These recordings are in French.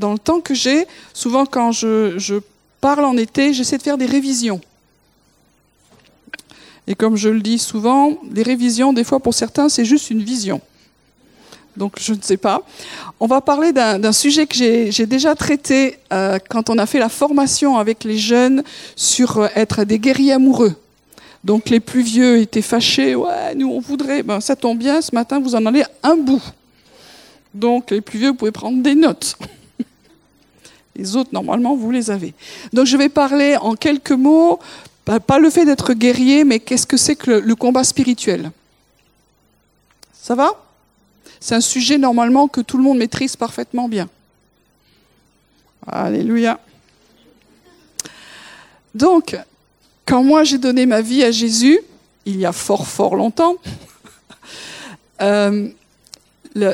dans le temps que j'ai, souvent quand je, parle en été, j'essaie de faire des révisions. Et comme je le dis souvent, les révisions, des fois pour certains, c'est juste une vision. Donc je ne sais pas. On va parler d'un sujet que j'ai déjà traité euh, quand on a fait la formation avec les jeunes sur euh, être des guerriers amoureux. Donc les plus vieux étaient fâchés, ouais, nous on voudrait, ben, ça tombe bien, ce matin vous en allez un bout. Donc les plus vieux, vous pouvez prendre des notes. Les autres, normalement, vous les avez. Donc je vais parler en quelques mots, pas le fait d'être guerrier, mais qu'est-ce que c'est que le combat spirituel. Ça va? C'est un sujet normalement que tout le monde maîtrise parfaitement bien. Alléluia. Donc, quand moi j'ai donné ma vie à Jésus, il y a fort fort longtemps, euh,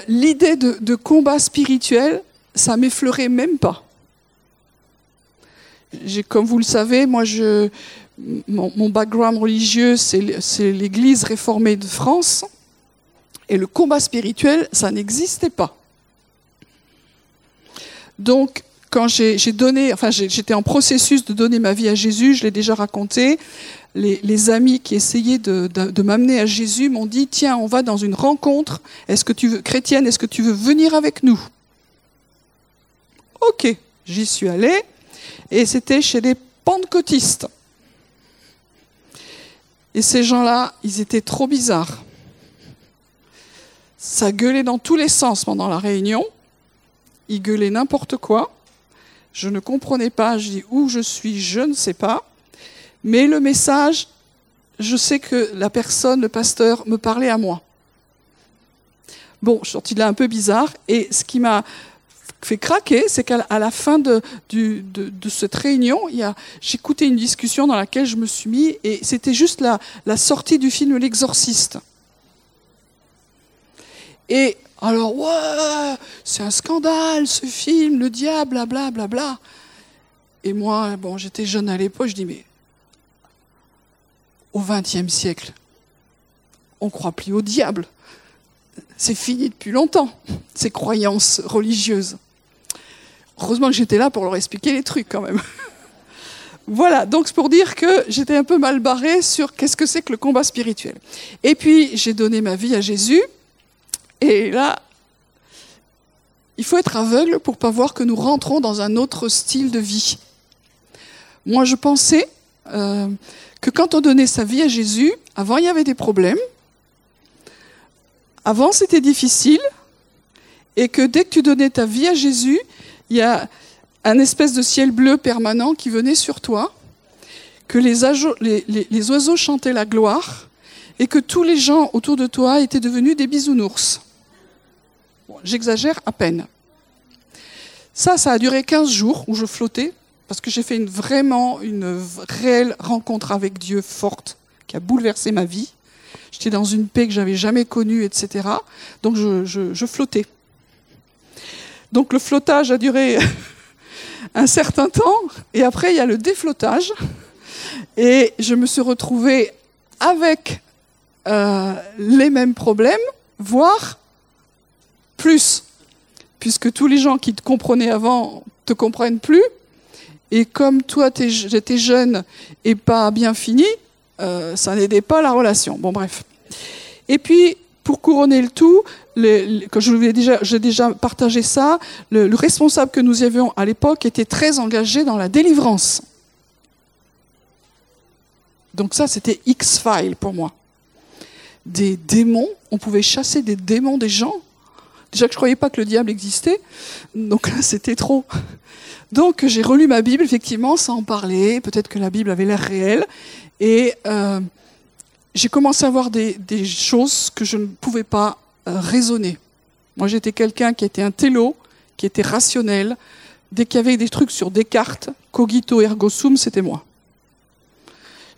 l'idée de, combat spirituel, ça m'effleurait même pas. Comme vous le savez, moi, mon, mon background religieux, c'est l'Église réformée de France, et le combat spirituel, ça n'existait pas. Donc, quand j'ai donné, enfin j'étais en processus de donner ma vie à Jésus, je l'ai déjà raconté, les, amis qui essayaient de, m'amener à Jésus m'ont dit, tiens, on va dans une rencontre, est-ce que tu veux, chrétienne, est-ce que tu veux venir avec nous? Ok, j'y suis allée, et c'était chez des pentecôtistes. Et ces gens-là, ils étaient trop bizarres. Ça gueulait dans tous les sens pendant la réunion. Ils gueulaient n'importe quoi. Je ne comprenais pas, je dis où je suis, je ne sais pas. Mais le message, je sais que la personne, le pasteur, me parlait à moi. Bon, je suis sortie là un peu bizarre. Et ce qui m'a fait craquer, c'est qu'à la fin de, cette réunion, j'écoutais une discussion dans laquelle je me suis mis, et c'était juste la, sortie du film L'Exorciste. Et alors, ouais, c'est un scandale ce film, le diable, blablabla. Bla, bla. Et moi, bon, j'étais jeune à l'époque, je dis, mais au XXe siècle, on croit plus au diable. C'est fini depuis longtemps, ces croyances religieuses. Heureusement que j'étais là pour leur expliquer les trucs quand même. Voilà, donc c'est pour dire que j'étais un peu mal barrée sur qu'est-ce que c'est que le combat spirituel. Et puis j'ai donné ma vie à Jésus, et là, il faut être aveugle pour pas voir que nous rentrons dans un autre style de vie. Moi, je pensais euh, que quand on donnait sa vie à Jésus, avant il y avait des problèmes, avant c'était difficile, et que dès que tu donnais ta vie à Jésus, il y a un espèce de ciel bleu permanent qui venait sur toi, que les, oiseaux chantaient la gloire, et que tous les gens autour de toi étaient devenus des bisounours. J'exagère à peine. Ça, ça a duré 15 jours où je flottais, parce que j'ai fait une, vraiment une réelle rencontre avec Dieu forte, qui a bouleversé ma vie. J'étais dans une paix que j'avais jamais connue, etc. Donc je flottais. Donc le flottage a duré un certain temps, et après il y a le déflottage, et je me suis retrouvée avec euh, les mêmes problèmes, voire plus, puisque tous les gens qui te comprenaient avant te comprennent plus. Et comme toi, j'étais jeune et pas bien fini, euh, ça n'aidait pas la relation. Bon, bref. Et puis, pour couronner le tout, quand je l'ai déjà, j'ai déjà partagé ça, le, le responsable que nous avions à l'époque était très engagé dans la délivrance. Donc ça, c'était X-File pour moi. Des démons, on pouvait chasser des démons des gens. Déjà que je croyais pas que le diable existait, donc là c'était trop. Donc j'ai relu ma Bible effectivement sans en parler. Peut-être que la Bible avait l'air réelle et euh, j'ai commencé à voir des, choses que je ne pouvais pas raisonner. Moi j'étais quelqu'un qui était un télo, qui était rationnel. Dès qu'il y avait des trucs sur Descartes, cogito ergo sum, c'était moi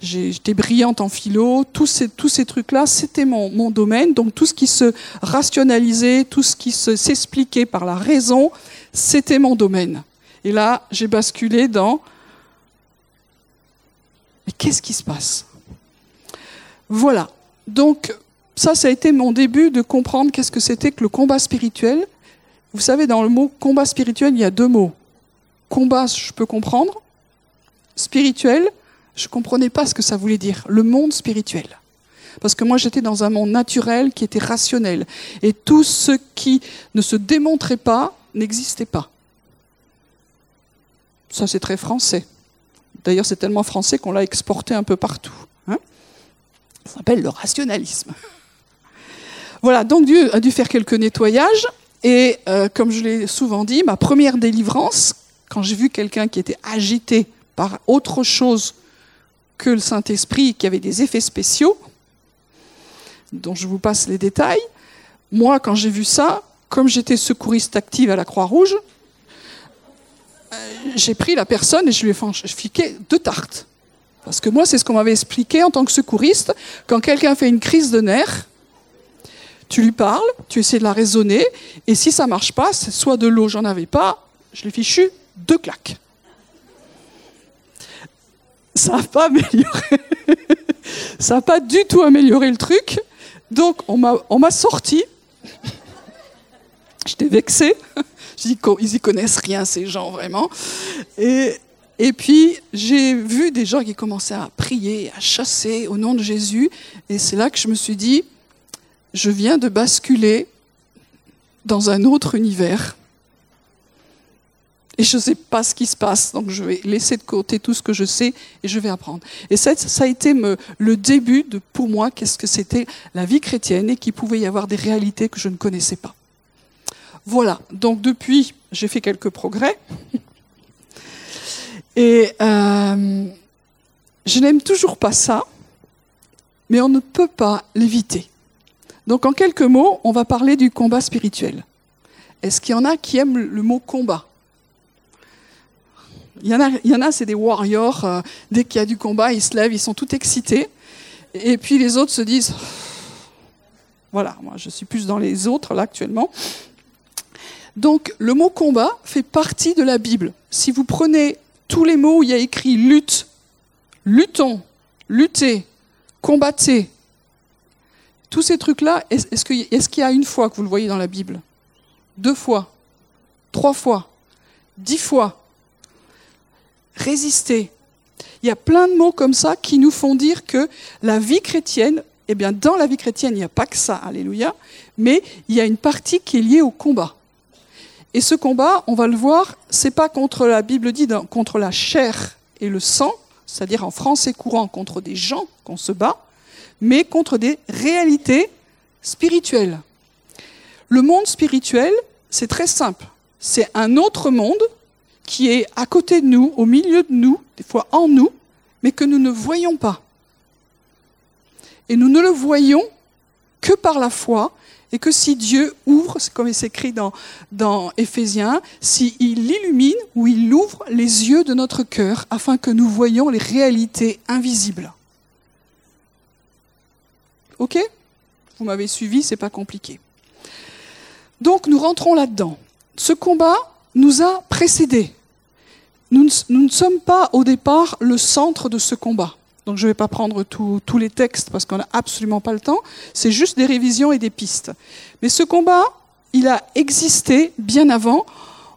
j'étais brillante en philo, tous ces, trucs-là, c'était mon, mon, domaine. Donc tout ce qui se rationalisait, tout ce qui s'expliquait par la raison, c'était mon domaine. Et là, j'ai basculé dans mais qu'est-ce qui se passe? Voilà. Donc ça, ça a été mon début de comprendre qu'est-ce que c'était que le combat spirituel. Vous savez, dans le mot combat spirituel, il y a deux mots. Combat, je peux comprendre. Spirituel, je ne comprenais pas ce que ça voulait dire. Le monde spirituel. Parce que moi, j'étais dans un monde naturel qui était rationnel. Et tout ce qui ne se démontrait pas n'existait pas. Ça, c'est très français. D'ailleurs, c'est tellement français qu'on l'a exporté un peu partout. Hein. ça s'appelle le rationalisme. Voilà, donc Dieu a dû faire quelques nettoyages. Et euh, comme je l'ai souvent dit, ma première délivrance, quand j'ai vu quelqu'un qui était agité par autre chose que le Saint-Esprit, qui avait des effets spéciaux, dont je vous passe les détails, moi, quand j'ai vu ça, comme j'étais secouriste active à la Croix-Rouge, euh, j'ai pris la personne et je lui ai fait deux tartes. Parce que moi, c'est ce qu'on m'avait expliqué en tant que secouriste. Quand quelqu'un fait une crise de nerfs, tu lui parles, tu essaies de la raisonner, et si ça marche pas, c'est soit de l'eau, j'en avais pas, je l'ai fichu deux claques. Ça n'a pas amélioré. ça n'a pas du tout amélioré le truc. Donc on m'a sorti. J'étais vexée. Ils y connaissent rien, ces gens, vraiment. Et, et puis, j'ai vu des gens qui commençaient à prier, à chasser au nom de Jésus. Et c'est là que je me suis dit, je viens de basculer dans un autre univers. Et je ne sais pas ce qui se passe, donc je vais laisser de côté tout ce que je sais et je vais apprendre. Et ça, a été le début de, pour moi, qu'est-ce que c'était la vie chrétienne et qu'il pouvait y avoir des réalités que je ne connaissais pas. Voilà, donc depuis, j'ai fait quelques progrès. Et euh, je n'aime toujours pas ça, mais on ne peut pas l'éviter. Donc en quelques mots, on va parler du combat spirituel. Est-ce qu'il y en a qui aiment le mot combat? Il y en a, c'est des warriors. Euh, dès qu'il y a du combat, ils se lèvent, ils sont tout excités. Et puis les autres se disent, voilà, moi je suis plus dans les autres là actuellement. Donc le mot combat fait partie de la Bible. Si vous prenez tous les mots où il y a écrit lutte, luttons, lutter, combattez, tous ces trucs-là, est-ce qu'il y a une fois que vous le voyez dans la Bible? Deux fois Trois fois Dix fois Résister. Il y a plein de mots comme ça qui nous font dire que la vie chrétienne, eh bien, dans la vie chrétienne, il n'y a pas que ça, alléluia, mais il y a une partie qui est liée au combat. Et ce combat, on va le voir, c'est pas contre la Bible dit contre la chair et le sang, c'est-à-dire en français courant contre des gens qu'on se bat, mais contre des réalités spirituelles. Le monde spirituel, c'est très simple. C'est un autre monde qui est à côté de nous, au milieu de nous, des fois en nous, mais que nous ne voyons pas. Et nous ne le voyons que par la foi, et que si Dieu ouvre, comme il s'écrit dans, dans Éphésiens, s'il illumine ou il ouvre les yeux de notre cœur afin que nous voyions les réalités invisibles. Ok Vous m'avez suivi, c'est pas compliqué. Donc nous rentrons là-dedans. Ce combat nous a précédés. Nous ne, sommes pas au départ le centre de ce combat. Donc je ne vais pas prendre tous les textes parce qu'on n'a absolument pas le temps. C'est juste des révisions et des pistes. Mais ce combat, il a existé bien avant.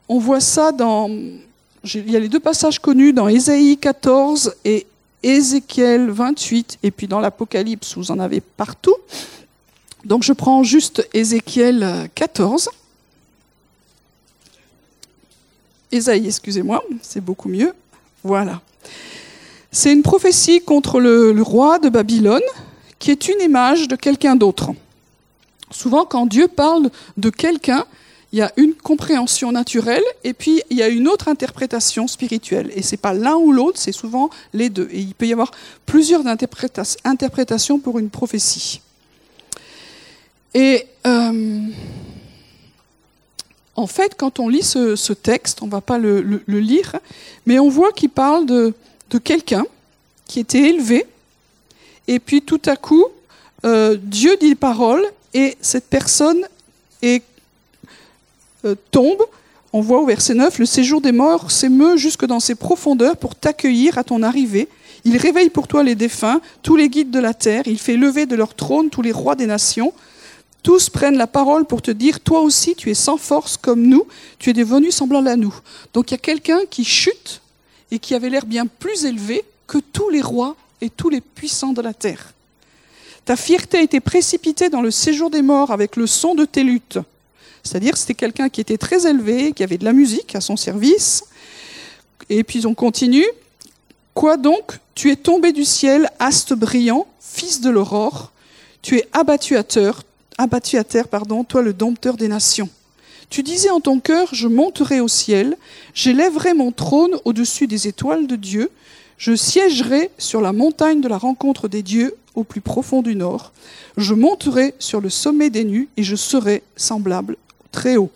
On voit ça dans... Il y a les deux passages connus dans Ésaïe 14 et Ézéchiel 28, et puis dans l'Apocalypse, vous en avez partout. Donc je prends juste Ézéchiel 14. Ésaïe, excusez-moi, c'est beaucoup mieux. Voilà. C'est une prophétie contre le, le, roi de Babylone, qui est une image de quelqu'un d'autre. Souvent, quand Dieu parle de quelqu'un, il y a une compréhension naturelle et puis il y a une autre interprétation spirituelle. Et c'est pas l'un ou l'autre, c'est souvent les deux. Et il peut y avoir plusieurs interprétations pour une prophétie. Et euh, en fait, quand on lit ce, texte, on ne va pas le, lire, mais on voit qu'il parle de, quelqu'un qui était élevé, et puis tout à coup, euh, Dieu dit parole, et cette personne est euh, tombe, on voit au verset 9, le séjour des morts s'émeut jusque dans ses profondeurs pour t'accueillir à ton arrivée. Il réveille pour toi les défunts, tous les guides de la terre, il fait lever de leur trône tous les rois des nations. Tous prennent la parole pour te dire, toi aussi tu es sans force comme nous, tu es devenu semblable à nous. Donc il y a quelqu'un qui chute et qui avait l'air bien plus élevé que tous les rois et tous les puissants de la terre. Ta fierté a été précipitée dans le séjour des morts avec le son de tes luttes. C'est-à-dire c'était quelqu'un qui était très élevé, qui avait de la musique à son service. Et puis on continue. Quoi donc? Tu es tombé du ciel, astre brillant, fils de l'aurore. Tu es abattu à terre, abattu à terre, pardon, toi le dompteur des nations. Tu disais en ton cœur, je monterai au ciel, j'élèverai mon trône au-dessus des étoiles de Dieu, je siégerai sur la montagne de la rencontre des dieux au plus profond du nord, je monterai sur le sommet des nues et je serai semblable très haut.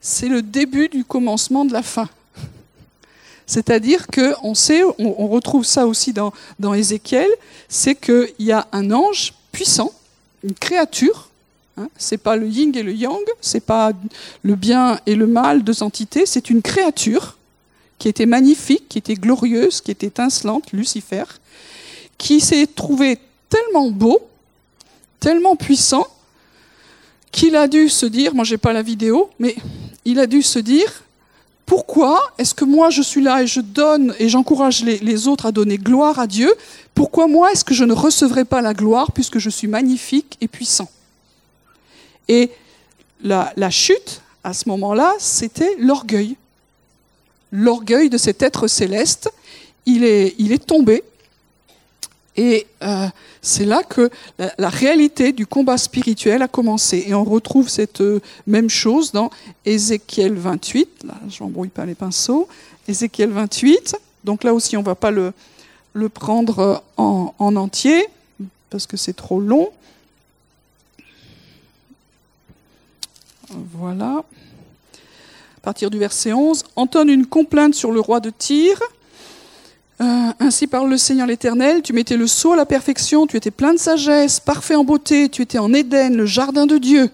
C'est le début du commencement de la fin. C'est-à-dire qu'on sait, on, retrouve ça aussi dans, dans Ézéchiel, c'est qu'il y a un ange puissant, une créature, hein, c'est pas le yin et le yang, c'est pas le bien et le mal, deux entités, c'est une créature qui était magnifique, qui était glorieuse, qui était étincelante, Lucifer, qui s'est trouvé tellement beau, tellement puissant, qu'il a dû se dire, moi j'ai pas la vidéo, mais il a dû se dire, pourquoi est-ce que moi je suis là et je donne et j'encourage les, autres à donner gloire à Dieu Pourquoi moi est-ce que je ne recevrai pas la gloire puisque je suis magnifique et puissant? Et la, chute, à ce moment-là, c'était l'orgueil. L'orgueil de cet être céleste, il est, il est tombé et euh, c'est là que la, réalité du combat spirituel a commencé. Et on retrouve cette euh, même chose dans Ézéchiel 28. Là, je n'embrouille pas les pinceaux. Ézéchiel 28. Donc là aussi, on ne va pas le, prendre euh, en, en, entier, parce que c'est trop long. Voilà. À partir du verset 11. Entonne une complainte sur le roi de Tyr ainsi parle le Seigneur l'Éternel, tu mettais le sceau à la perfection, tu étais plein de sagesse, parfait en beauté, tu étais en Éden, le jardin de Dieu.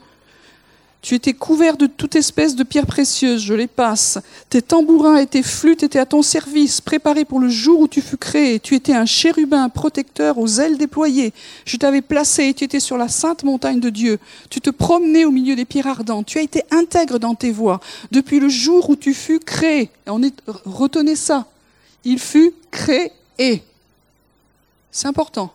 Tu étais couvert de toute espèce de pierres précieuses, je les passe. Tes tambourins et tes flûtes étaient à ton service, préparés pour le jour où tu fus créé. Tu étais un chérubin protecteur aux ailes déployées. Je t'avais placé et tu étais sur la sainte montagne de Dieu. Tu te promenais au milieu des pierres ardentes. Tu as été intègre dans tes voies depuis le jour où tu fus créé. Retenez ça il fut créé. C'est important.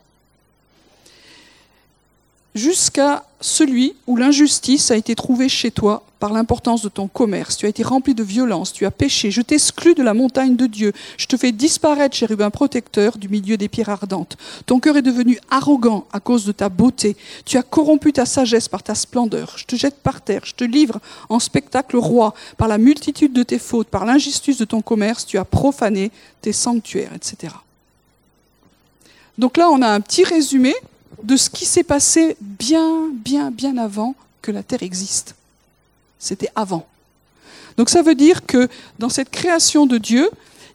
Jusqu'à celui où l'injustice a été trouvée chez toi par l'importance de ton commerce. Tu as été rempli de violence, tu as péché, je t'exclus de la montagne de Dieu, je te fais disparaître, chérubin protecteur, du milieu des pierres ardentes. Ton cœur est devenu arrogant à cause de ta beauté, tu as corrompu ta sagesse par ta splendeur, je te jette par terre, je te livre en spectacle roi, par la multitude de tes fautes, par l'injustice de ton commerce, tu as profané tes sanctuaires, etc. Donc là, on a un petit résumé de ce qui s'est passé bien, bien, bien avant que la Terre existe. C'était avant. Donc ça veut dire que dans cette création de Dieu,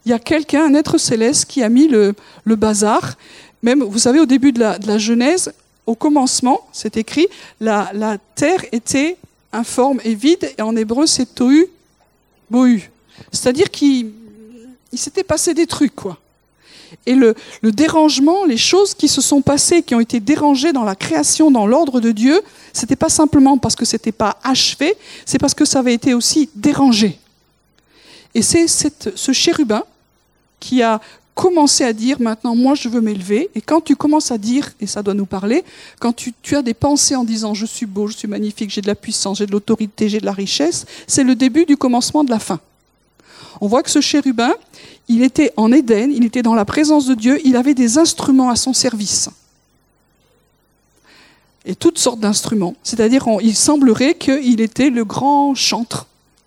il y a quelqu'un, un être céleste, qui a mis le, bazar. Même, vous savez, au début de la, Genèse, au commencement, c'est écrit, la, terre était informe et vide, et en hébreu, c'est tohu, bohu. C'est-à-dire qu'il s'était passé des trucs, quoi. Et le, dérangement, les choses qui se sont passées, qui ont été dérangées dans la création, dans l'ordre de Dieu, c'était pas simplement parce que c'était pas achevé, c'est parce que ça avait été aussi dérangé. Et c'est ce chérubin qui a commencé à dire maintenant moi je veux m'élever et quand tu commences à dire et ça doit nous parler quand tu, tu as des pensées en disant je suis beau je suis magnifique j'ai de la puissance j'ai de l'autorité j'ai de la richesse c'est le début du commencement de la fin on voit que ce chérubin il était en Éden, il était dans la présence de Dieu, il avait des instruments à son service. Et toutes sortes d'instruments. C'est-à-dire, il semblerait qu'il était le grand chantre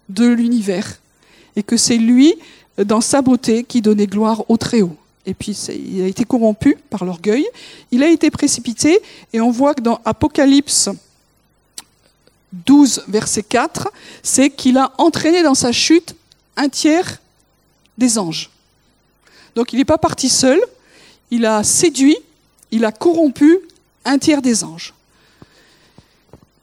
de l'univers. Et que c'est lui, dans sa beauté, qui donnait gloire au Très-Haut. Et puis, il a été corrompu par l'orgueil. Il a été précipité. Et on voit que dans Apocalypse 12, verset 4, c'est qu'il a entraîné dans sa chute un tiers des anges. Donc il n'est pas parti seul, il a séduit, il a corrompu un tiers des anges.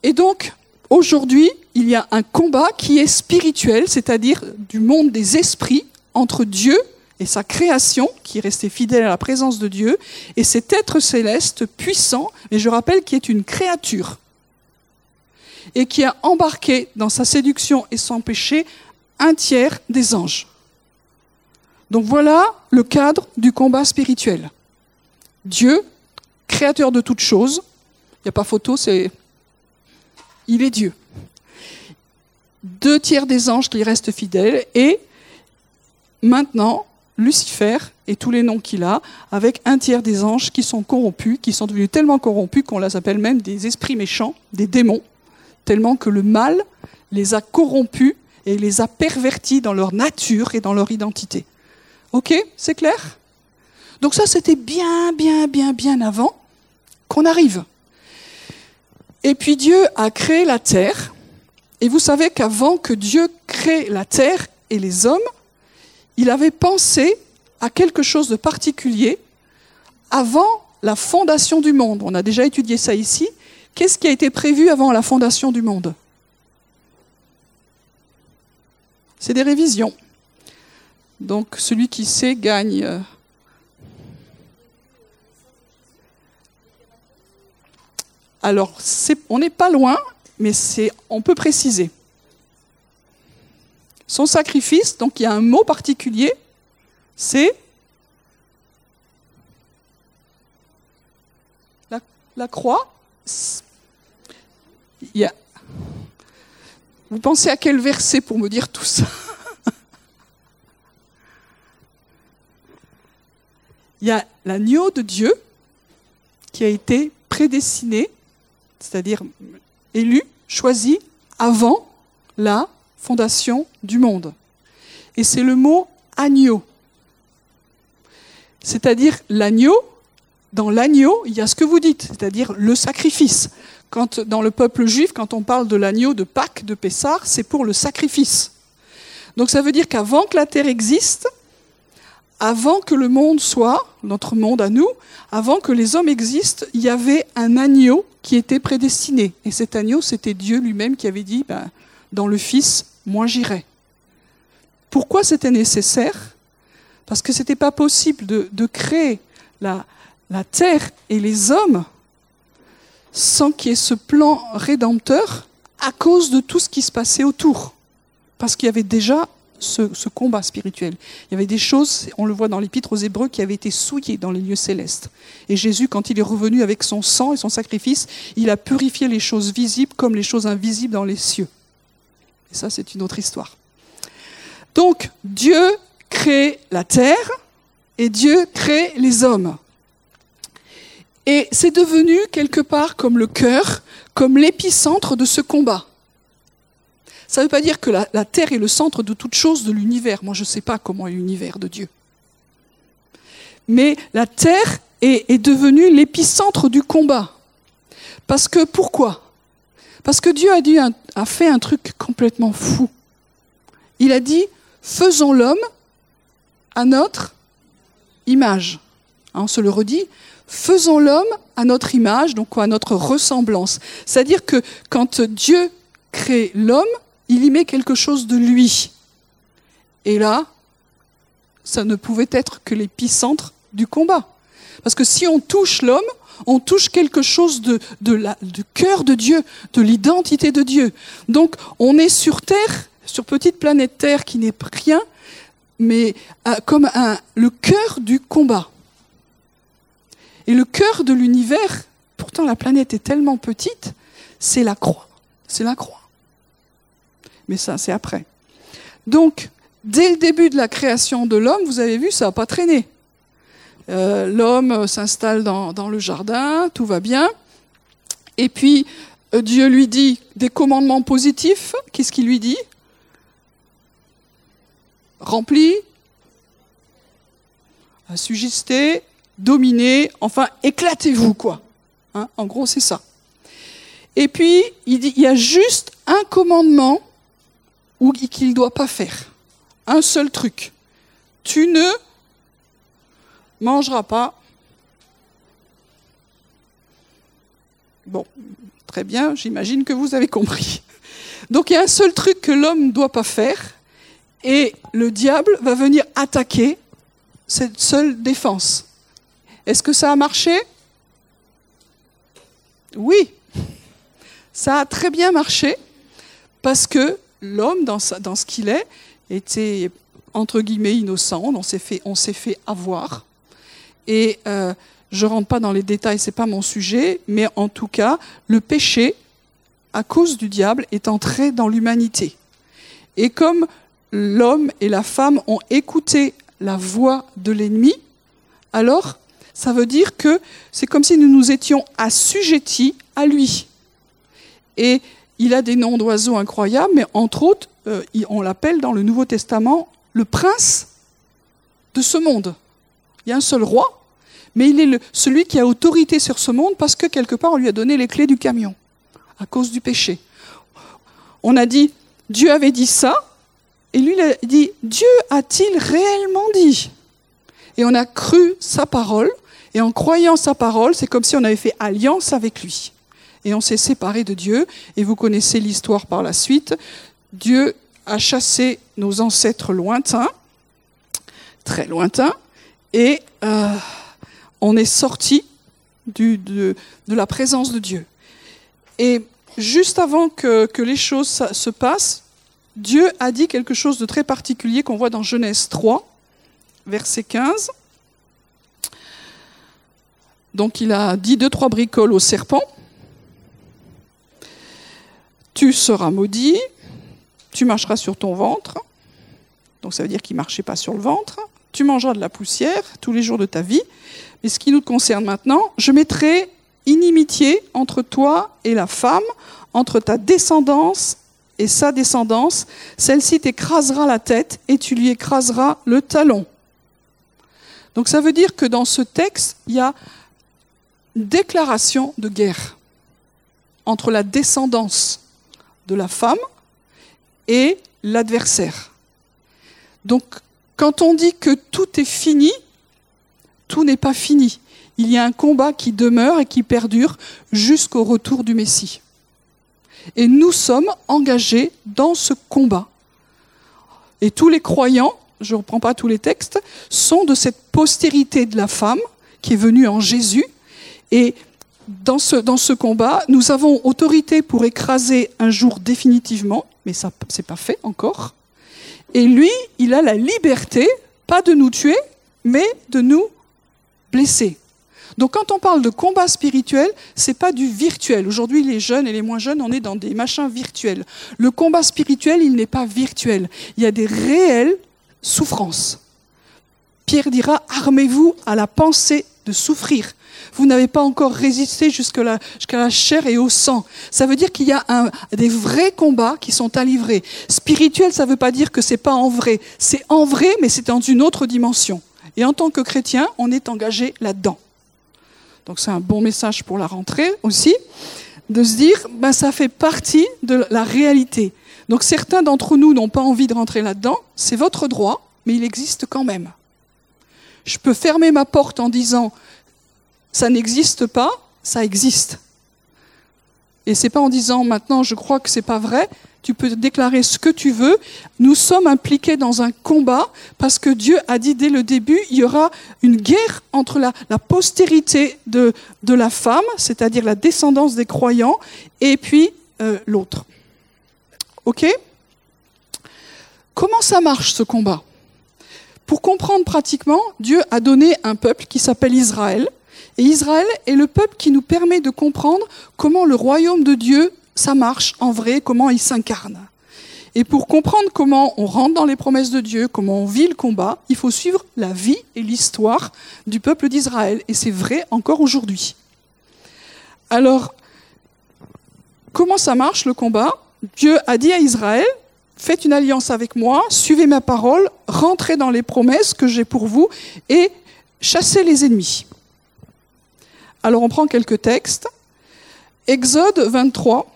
Et donc, aujourd'hui, il y a un combat qui est spirituel, c'est-à-dire du monde des esprits, entre Dieu et sa création, qui est restée fidèle à la présence de Dieu, et cet être céleste puissant, et je rappelle qui est une créature, et qui a embarqué dans sa séduction et son péché un tiers des anges. Donc voilà le cadre du combat spirituel. Dieu, créateur de toutes choses, il n'y a pas photo, c'est... Il est Dieu. Deux tiers des anges qui restent fidèles, et maintenant, Lucifer et tous les noms qu'il a, avec un tiers des anges qui sont corrompus, qui sont devenus tellement corrompus qu'on les appelle même des esprits méchants, des démons, tellement que le mal les a corrompus et les a pervertis dans leur nature et dans leur identité. Ok C'est clair Donc ça, c'était bien, bien, bien, bien avant qu'on arrive. Et puis Dieu a créé la terre. Et vous savez qu'avant que Dieu crée la terre et les hommes, il avait pensé à quelque chose de particulier avant la fondation du monde. On a déjà étudié ça ici. Qu'est-ce qui a été prévu avant la fondation du monde? C'est des révisions. Donc celui qui sait gagne. Alors, on n'est pas loin, mais on peut préciser. Son sacrifice, donc il y a un mot particulier, c'est la, croix. Il Vous pensez à quel verset pour me dire tout ça? Il y a l'agneau de Dieu qui a été prédestiné, c'est-à-dire élu, choisi avant la fondation du monde. Et c'est le mot agneau. C'est-à-dire l'agneau, dans l'agneau, il y a ce que vous dites, c'est-à-dire le sacrifice. Quand, dans le peuple juif, quand on parle de l'agneau de Pâques, de Pessar, c'est pour le sacrifice. Donc ça veut dire qu'avant que la terre existe, avant que le monde soit, notre monde à nous, avant que les hommes existent, il y avait un agneau qui était prédestiné. Et cet agneau, c'était Dieu lui-même qui avait dit, ben, dans le Fils, moi j'irai. Pourquoi c'était nécessaire? Parce que ce n'était pas possible de, créer la, la terre et les hommes sans qu'il y ait ce plan rédempteur à cause de tout ce qui se passait autour. Parce qu'il y avait déjà ce, combat spirituel. Il y avait des choses, on le voit dans l'épître aux Hébreux, qui avaient été souillées dans les lieux célestes. Et Jésus, quand il est revenu avec son sang et son sacrifice, il a purifié les choses visibles comme les choses invisibles dans les cieux. Et ça, c'est une autre histoire. Donc, Dieu crée la terre et Dieu crée les hommes. Et c'est devenu quelque part comme le cœur, comme l'épicentre de ce combat. Ça ne veut pas dire que la, Terre est le centre de toute chose de l'univers. Moi, je ne sais pas comment est l'univers de Dieu. Mais la Terre est, devenue l'épicentre du combat. Parce que pourquoi? Parce que Dieu a fait un truc complètement fou. Il a dit, faisons l'homme à notre image. Hein, on se le redit, faisons l'homme à notre image, donc à notre ressemblance. C'est-à-dire que quand Dieu crée l'homme, il y met quelque chose de lui. Et là, ça ne pouvait être que l'épicentre du combat. Parce que si on touche l'homme, on touche quelque chose du cœur de Dieu, de l'identité de Dieu. Donc on est sur Terre, sur petite planète Terre qui n'est rien, mais euh, comme un, le cœur du combat. Et le cœur de l'univers, pourtant la planète est tellement petite, c'est la croix. C'est la croix mais ça c'est après. Donc, dès le début de la création de l'homme, vous avez vu, ça n'a pas traîné. Euh, l'homme s'installe dans, le jardin, tout va bien. Et puis, euh, Dieu lui dit des commandements positifs. Qu'est-ce qu'il lui dit? Rempli, assujettez, dominez, enfin, éclatez-vous, quoi. Hein, en gros, c'est ça. Et puis, il dit, il y a juste un commandement ou qu'il ne doit pas faire. Un seul truc. Tu ne mangeras pas. Bon, très bien, j'imagine que vous avez compris. Donc il y a un seul truc que l'homme ne doit pas faire, et le diable va venir attaquer cette seule défense. Est-ce que ça a marché? Oui, ça a très bien marché parce que l'homme, dans, ce qu'il est, était entre guillemets innocent. On s'est fait, avoir. Et euh, je rentre pas dans les détails, c'est pas mon sujet, mais en tout cas, le péché, à cause du diable, est entré dans l'humanité. Et comme l'homme et la femme ont écouté la voix de l'ennemi, alors ça veut dire que c'est comme si nous nous étions assujettis à lui. Et il a des noms d'oiseaux incroyables, mais entre autres, euh, on l'appelle dans le Nouveau Testament le prince de ce monde. Il y a un seul roi, mais il est celui qui a autorité sur ce monde parce que quelque part on lui a donné les clés du camion à cause du péché. On a dit, Dieu avait dit ça, et lui il a dit, Dieu a-t-il réellement dit? Et on a cru sa parole, et en croyant sa parole, c'est comme si on avait fait alliance avec lui. Et on s'est séparé de Dieu, et vous connaissez l'histoire par la suite. Dieu a chassé nos ancêtres lointains, très lointains, et euh, on est sorti de, la présence de Dieu. Et juste avant que les choses se passent, Dieu a dit quelque chose de très particulier qu'on voit dans Genèse 3, verset 15. Donc il a dit deux, trois bricoles au serpent. Tu seras maudit, tu marcheras sur ton ventre. Donc ça veut dire qu'il ne marchait pas sur le ventre. Tu mangeras de la poussière tous les jours de ta vie. Mais ce qui nous concerne maintenant, je mettrai inimitié entre toi et la femme, entre ta descendance et sa descendance. Celle-ci t'écrasera la tête et tu lui écraseras le talon. Donc ça veut dire que dans ce texte, il y a une déclaration de guerre entre la descendance de la femme et l'adversaire. Donc quand on dit que tout est fini, tout n'est pas fini. Il y a un combat qui demeure et qui perdure jusqu'au retour du Messie. Et nous sommes engagés dans ce combat. Et tous les croyants, je ne reprends pas tous les textes, sont de cette postérité de la femme qui est venue en Jésus. Et dans ce, combat, nous avons autorité pour écraser un jour définitivement, mais ça, c'est pas fait encore. Et lui, il a la liberté, pas de nous tuer, mais de nous blesser. Donc quand on parle de combat spirituel, c'est pas du virtuel. Aujourd'hui, les jeunes et les moins jeunes, on est dans des machins virtuels. Le combat spirituel, il n'est pas virtuel. Il y a des réelles souffrances. Pierre dira, armez-vous à la pensée de souffrir. Vous n'avez pas encore résisté jusqu'à la, la, chair et au sang. Ça veut dire qu'il y a des vrais combats qui sont à livrer. Spirituel, ça ne veut pas dire que c'est pas en vrai. C'est en vrai, mais c'est dans une autre dimension. Et en tant que chrétien, on est engagé là-dedans. Donc c'est un bon message pour la rentrée aussi, de se dire, ben, ça fait partie de la réalité. Donc certains d'entre nous n'ont pas envie de rentrer là-dedans, c'est votre droit, mais il existe quand même. Je peux fermer ma porte en disant, ça n'existe pas, ça existe. Et c'est pas en disant maintenant je crois que c'est pas vrai, tu peux déclarer ce que tu veux. Nous sommes impliqués dans un combat parce que Dieu a dit dès le début, il y aura une guerre entre la, postérité de, de, la femme, c'est-à-dire la descendance des croyants, et puis euh, l'autre. OK? Comment ça marche ce combat? Pour comprendre pratiquement, Dieu a donné un peuple qui s'appelle Israël. Et Israël est le peuple qui nous permet de comprendre comment le royaume de Dieu ça marche en vrai, comment il s'incarne. Et pour comprendre comment on rentre dans les promesses de Dieu, comment on vit le combat, il faut suivre la vie et l'histoire du peuple d'Israël. Et c'est vrai encore aujourd'hui. Alors, comment ça marche le combat? Dieu a dit à Israël, faites une alliance avec moi, suivez ma parole, rentrez dans les promesses que j'ai pour vous et chassez les ennemis. Alors on prend quelques textes. Exode 23,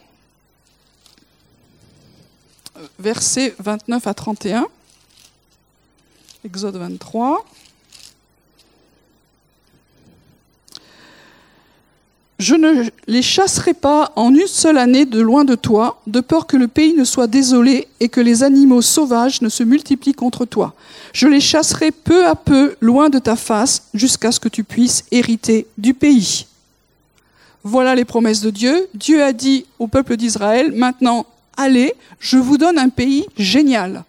versets 29 à 31. Exode 23. Je ne les chasserai pas en une seule année de loin de toi, de peur que le pays ne soit désolé et que les animaux sauvages ne se multiplient contre toi. Je les chasserai peu à peu loin de ta face jusqu'à ce que tu puisses hériter du pays. Voilà les promesses de Dieu. Dieu a dit au peuple d'Israël, maintenant, allez, je vous donne un pays génial,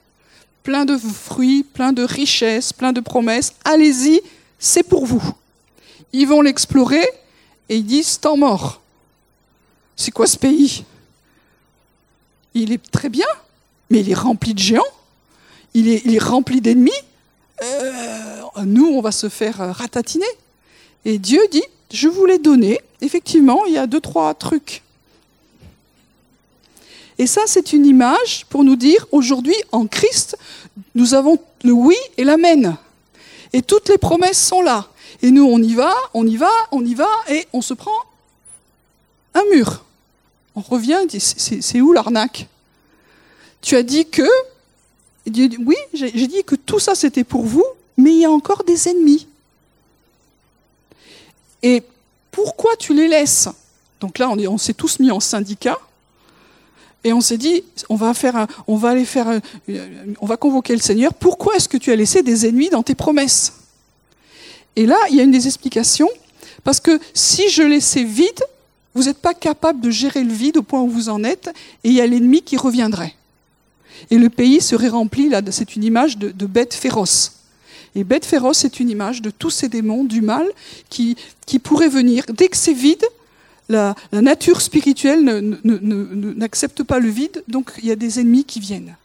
plein de fruits, plein de richesses, plein de promesses. Allez-y, c'est pour vous. Ils vont l'explorer et ils disent temps mort. C'est quoi ce pays? Il est très bien, mais il est rempli de géants, il est, rempli d'ennemis. Euh, nous, on va se faire ratatiner. Et Dieu dit, je vous l'ai donné. Effectivement, il y a deux, trois trucs. Et ça, c'est une image pour nous dire, aujourd'hui, en Christ, nous avons le oui et l'amen. Et toutes les promesses sont là. Et nous, on y va, on y va, on y va, et on se prend un mur. On revient, c'est où l'arnaque? Tu as dit que, oui, j'ai dit que tout ça c'était pour vous, mais il y a encore des ennemis. Et pourquoi tu les laisses? Donc là, on, s'est tous mis en syndicat. Et on s'est dit, on va, faire on va aller faire, on va convoquer le Seigneur. Pourquoi est-ce que tu as laissé des ennemis dans tes promesses? Et là, il y a une des explications, parce que si je laissais vide, vous n'êtes pas capable de gérer le vide au point où vous en êtes, et il y a l'ennemi qui reviendrait. Et le pays serait rempli, là, c'est une image de, bêtes féroces. Et bête féroce, c'est une image de tous ces démons du mal qui, qui pourraient venir. Dès que c'est vide, la, nature spirituelle n'accepte pas le vide, donc il y a des ennemis qui viennent.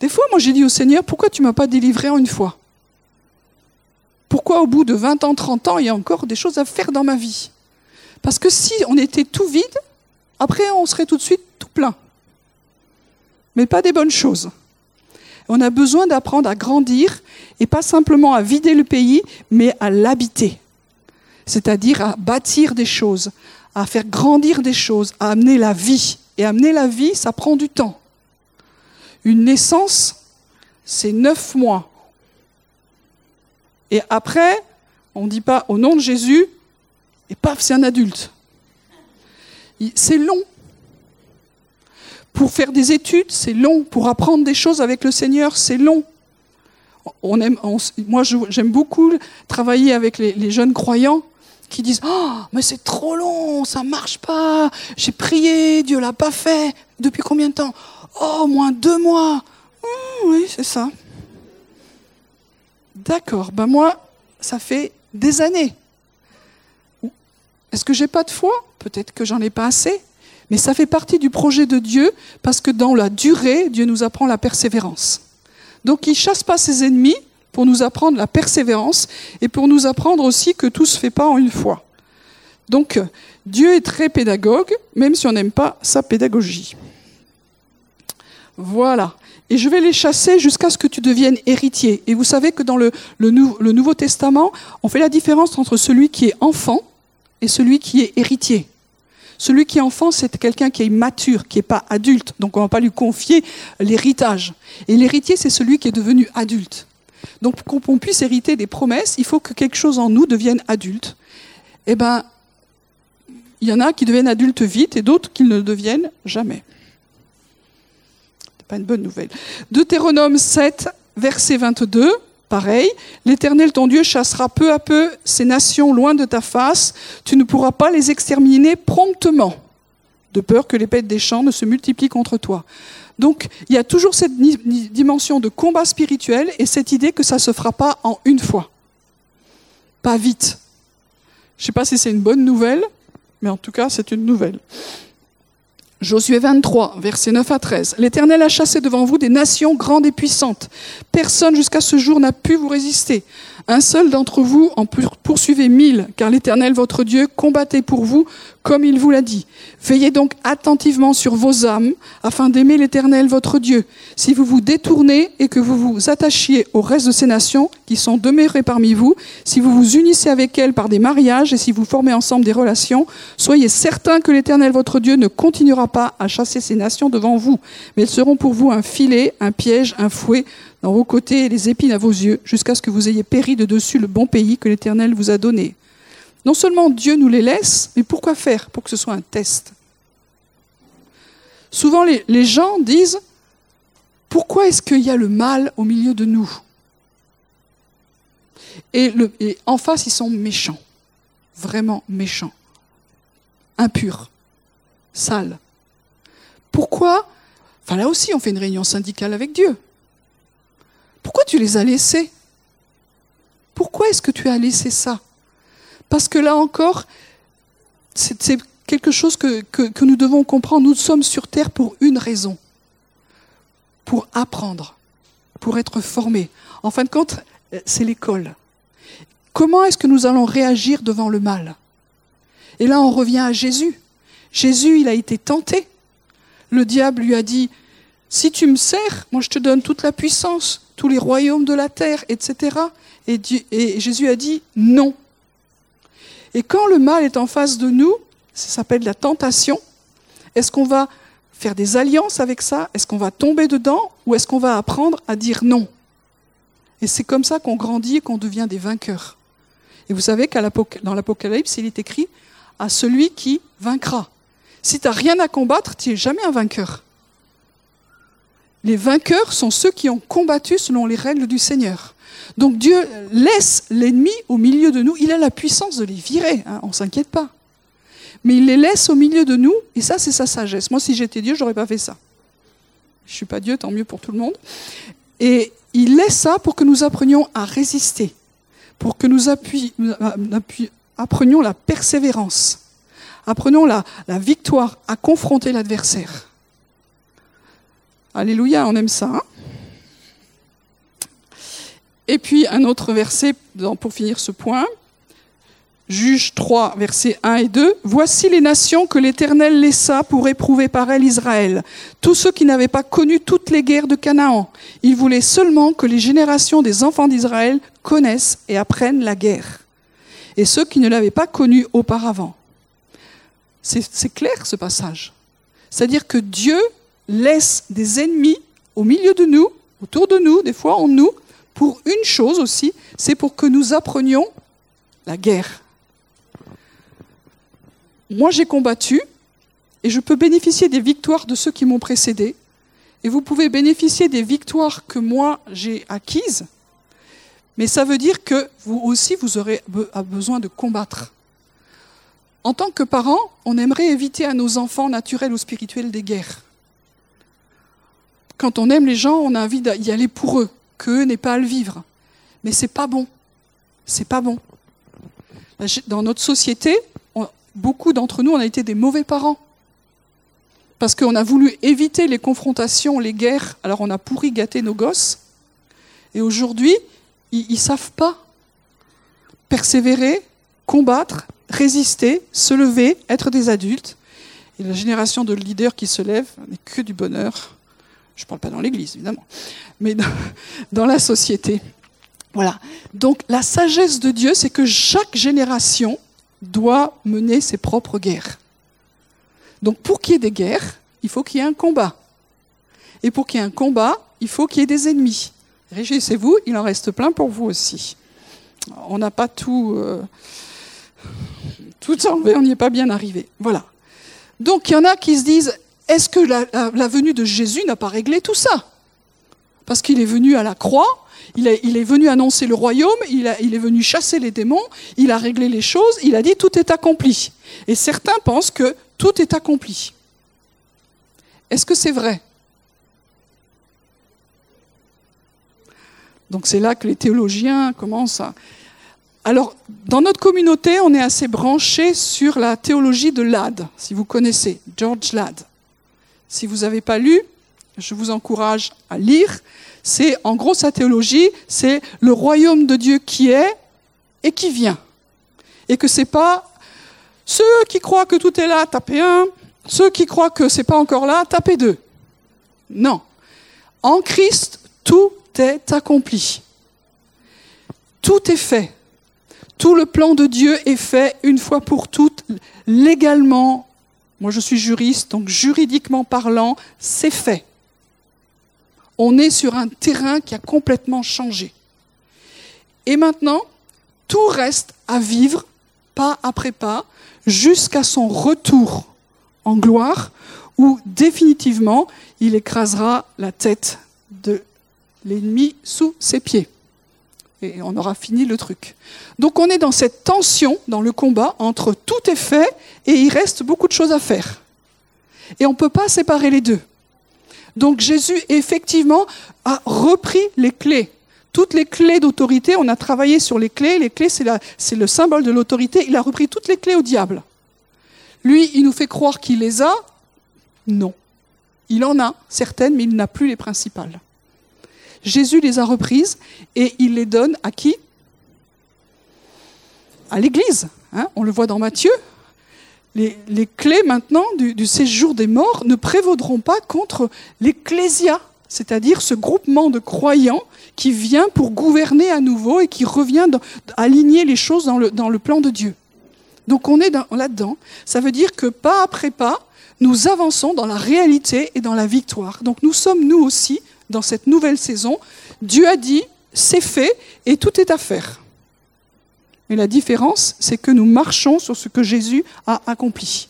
Des fois, moi j'ai dit au Seigneur, pourquoi tu m'as pas délivré en une fois? Pourquoi au bout de 20 ans, 30 ans, il y a encore des choses à faire dans ma vie? Parce que si on était tout vide, après on serait tout de suite tout plein. Mais pas des bonnes choses. On a besoin d'apprendre à grandir et pas simplement à vider le pays, mais à l'habiter c'est-à-dire à bâtir des choses, à faire grandir des choses, à amener la vie. Et amener la vie, ça prend du temps. Une naissance, c'est neuf mois. Et après, on ne dit pas au nom de Jésus, et paf, c'est un adulte. C'est long. Pour faire des études, c'est long. Pour apprendre des choses avec le Seigneur, c'est long. On aime, moi, j'aime beaucoup travailler avec les jeunes croyants qui disent Oh, mais c'est trop long, ça marche pas. J'ai prié, Dieu l'a pas fait. Depuis combien de temps? Oh, moins deux mois. Hum, oui, c'est ça. D'accord, ben moi, ça fait des années. Est-ce que j'ai pas de foi? Peut-être que j'en ai pas assez. Mais ça fait partie du projet de Dieu parce que dans la durée, Dieu nous apprend la persévérance. Donc il chasse pas ses ennemis, pour nous apprendre la persévérance et pour nous apprendre aussi que tout ne se fait pas en une fois. Donc, Dieu est très pédagogue, même si on n'aime pas sa pédagogie. Voilà. Et je vais les chasser jusqu'à ce que tu deviennes héritier. Et vous savez que dans le, Nouveau Testament, on fait la différence entre celui qui est enfant et celui qui est héritier. Celui qui est enfant, c'est quelqu'un qui est mature, qui n'est pas adulte. Donc on ne va pas lui confier l'héritage. Et l'héritier, c'est celui qui est devenu adulte. Donc pour qu'on puisse hériter des promesses, il faut que quelque chose en nous devienne adulte. Eh bien, il y en a qui deviennent adultes vite et d'autres qui ne deviennent jamais. Pas une bonne nouvelle. Deutéronome 7, verset 22, pareil. L'Éternel ton Dieu chassera peu à peu ces nations loin de ta face. Tu ne pourras pas les exterminer promptement, de peur que les bêtes des champs ne se multiplient contre toi. Donc il y a toujours cette dimension de combat spirituel et cette idée que ça ne se fera pas en une fois. Pas vite. Je ne sais pas si c'est une bonne nouvelle, mais en tout cas c'est une nouvelle. Josué 23, versets 9 à 13. L'Éternel a chassé devant vous des nations grandes et puissantes. Personne jusqu'à ce jour n'a pu vous résister. Un seul d'entre vous en poursuivait mille, car l'Éternel votre Dieu combattait pour vous comme il vous l'a dit. Veillez donc attentivement sur vos âmes, afin d'aimer l'Éternel votre Dieu. Si vous vous détournez et que vous vous attachiez au reste de ces nations qui sont demeurées parmi vous, si vous vous unissez avec elles par des mariages et si vous formez ensemble des relations, soyez certains que l'Éternel votre Dieu ne continuera pas à chasser ces nations devant vous, mais elles seront pour vous un filet, un piège, un fouet dans vos côtés les épines à vos yeux, jusqu'à ce que vous ayez péri de dessus le bon pays que l'Éternel vous a donné. Non seulement Dieu nous les laisse, mais pourquoi faire Pour que ce soit un test? Souvent, les, gens disent, pourquoi est-ce qu'il y a le mal au milieu de nous? Et en face, ils sont méchants, vraiment méchants, impurs, sales. Pourquoi? Enfin là aussi, on fait une réunion syndicale avec Dieu. Pourquoi tu les as laissés? Pourquoi est-ce que tu as laissé ça? Parce que là encore, c'est quelque chose que, que, nous devons comprendre. Nous sommes sur Terre pour une raison. Pour apprendre, pour être formés. En fin de compte, c'est l'école. Comment est-ce que nous allons réagir devant le mal? Et là, on revient à Jésus. Jésus, il a été tenté. Le diable lui a dit, si tu me sers, moi je te donne toute la puissance, tous les royaumes de la terre, etc. Et, Jésus a dit non. Et quand le mal est en face de nous, ça s'appelle la tentation, est-ce qu'on va faire des alliances avec ça? Est-ce qu'on va tomber dedans? Ou est-ce qu'on va apprendre à dire non? Et c'est comme ça qu'on grandit et qu'on devient des vainqueurs. Et vous savez qu'à dans l'Apocalypse, il est écrit à celui qui vaincra. Si tu n'as rien à combattre, tu n'es jamais un vainqueur. Les vainqueurs sont ceux qui ont combattu selon les règles du Seigneur. Donc Dieu laisse l'ennemi au milieu de nous. Il a la puissance de les virer, hein, on ne s'inquiète pas. Mais il les laisse au milieu de nous, et ça c'est sa sagesse. Moi si j'étais Dieu, j'aurais pas fait ça. Je ne suis pas Dieu, tant mieux pour tout le monde. Et il laisse ça pour que nous apprenions à résister, pour que nous apprenions la persévérance, apprenons la, la victoire à confronter l'adversaire. Alléluia, on aime ça. Hein. et puis un autre verset pour finir ce point. Juge 3, versets 1 et 2. Voici les nations que l'Éternel laissa pour éprouver par elles Israël, tous ceux qui n'avaient pas connu toutes les guerres de Canaan. Il voulait seulement que les générations des enfants d'Israël connaissent et apprennent la guerre. Et ceux qui ne l'avaient pas connue auparavant. C'est clair ce passage. C'est-à-dire que Dieu laisse des ennemis au milieu de nous, autour de nous, des fois en nous, pour une chose aussi, c'est pour que nous apprenions la guerre. Moi, j'ai combattu et je peux bénéficier des victoires de ceux qui m'ont précédé. Et vous pouvez bénéficier des victoires que moi j'ai acquises. Mais ça veut dire que vous aussi, vous aurez besoin de combattre. En tant que parents, on aimerait éviter à nos enfants naturels ou spirituels des guerres. Quand on aime les gens, on a envie d'y aller pour eux, qu'eux n'aient pas à le vivre. Mais c'est pas bon. C'est pas bon. Dans notre société, beaucoup d'entre nous, on a été des mauvais parents. Parce qu'on a voulu éviter les confrontations, les guerres, alors on a pourri gâter nos gosses. Et aujourd'hui, ils ne savent pas persévérer, combattre, résister, se lever, être des adultes. Et la génération de leaders qui se lève n'est que du bonheur. Je ne parle pas dans l'Église, évidemment, mais dans, la société. Voilà. Donc la sagesse de Dieu, c'est que chaque génération doit mener ses propres guerres. Donc pour qu'il y ait des guerres, il faut qu'il y ait un combat. Et pour qu'il y ait un combat, il faut qu'il y ait des ennemis. Réjouissez-vous, il en reste plein pour vous aussi. On n'a pas tout, euh, tout enlevé, on n'y est pas bien arrivé. Voilà. Donc il y en a qui se disent, est-ce que la, venue de Jésus n'a pas réglé tout ça? Parce qu'il est venu à la croix, il est, venu annoncer le royaume, il, est venu chasser les démons, il a réglé les choses, il a dit tout est accompli. Et certains pensent que tout est accompli. Est-ce que c'est vrai? Donc c'est là que les théologiens commencent à... Alors, dans notre communauté, on est assez branché sur la théologie de Ladd, si vous connaissez, George Ladd. Si vous n'avez pas lu, je vous encourage à lire c'est en gros sa théologie, c'est le royaume de Dieu qui est et qui vient. Et que c'est pas ceux qui croient que tout est là, tapez un, ceux qui croient que c'est pas encore là, tapez deux. Non. En Christ, tout est accompli. Tout est fait. Tout le plan de Dieu est fait une fois pour toutes, légalement. Moi, je suis juriste, donc juridiquement parlant, c'est fait on est sur un terrain qui a complètement changé. Et maintenant, tout reste à vivre pas après pas, jusqu'à son retour en gloire, où définitivement il écrasera la tête de l'ennemi sous ses pieds. On aura fini le truc. Donc on est dans cette tension dans le combat entre tout est fait et il reste beaucoup de choses à faire. Et on ne peut pas séparer les deux. Donc Jésus, effectivement, a repris les clés. Toutes les clés d'autorité, on a travaillé sur les clés. Les clés, c'est le symbole de l'autorité. Il a repris toutes les clés au diable. Lui, il nous fait croire qu'il les a? Non. Il en a certaines, mais il n'a plus les principales. Jésus les a reprises et il les donne à qui? À l'Église. Hein. on le voit dans Matthieu. Les, clés maintenant du, séjour des morts ne prévaudront pas contre l'Ecclésia, c'est-à-dire ce groupement de croyants qui vient pour gouverner à nouveau et qui revient dans, aligner les choses dans le plan de Dieu. Donc on est là-dedans. Ça veut dire que pas après pas, nous avançons dans la réalité et dans la victoire. Donc nous sommes nous aussi dans cette nouvelle saison. Dieu a dit, c'est fait et tout est à faire. Mais la différence, c'est que nous marchons sur ce que Jésus a accompli.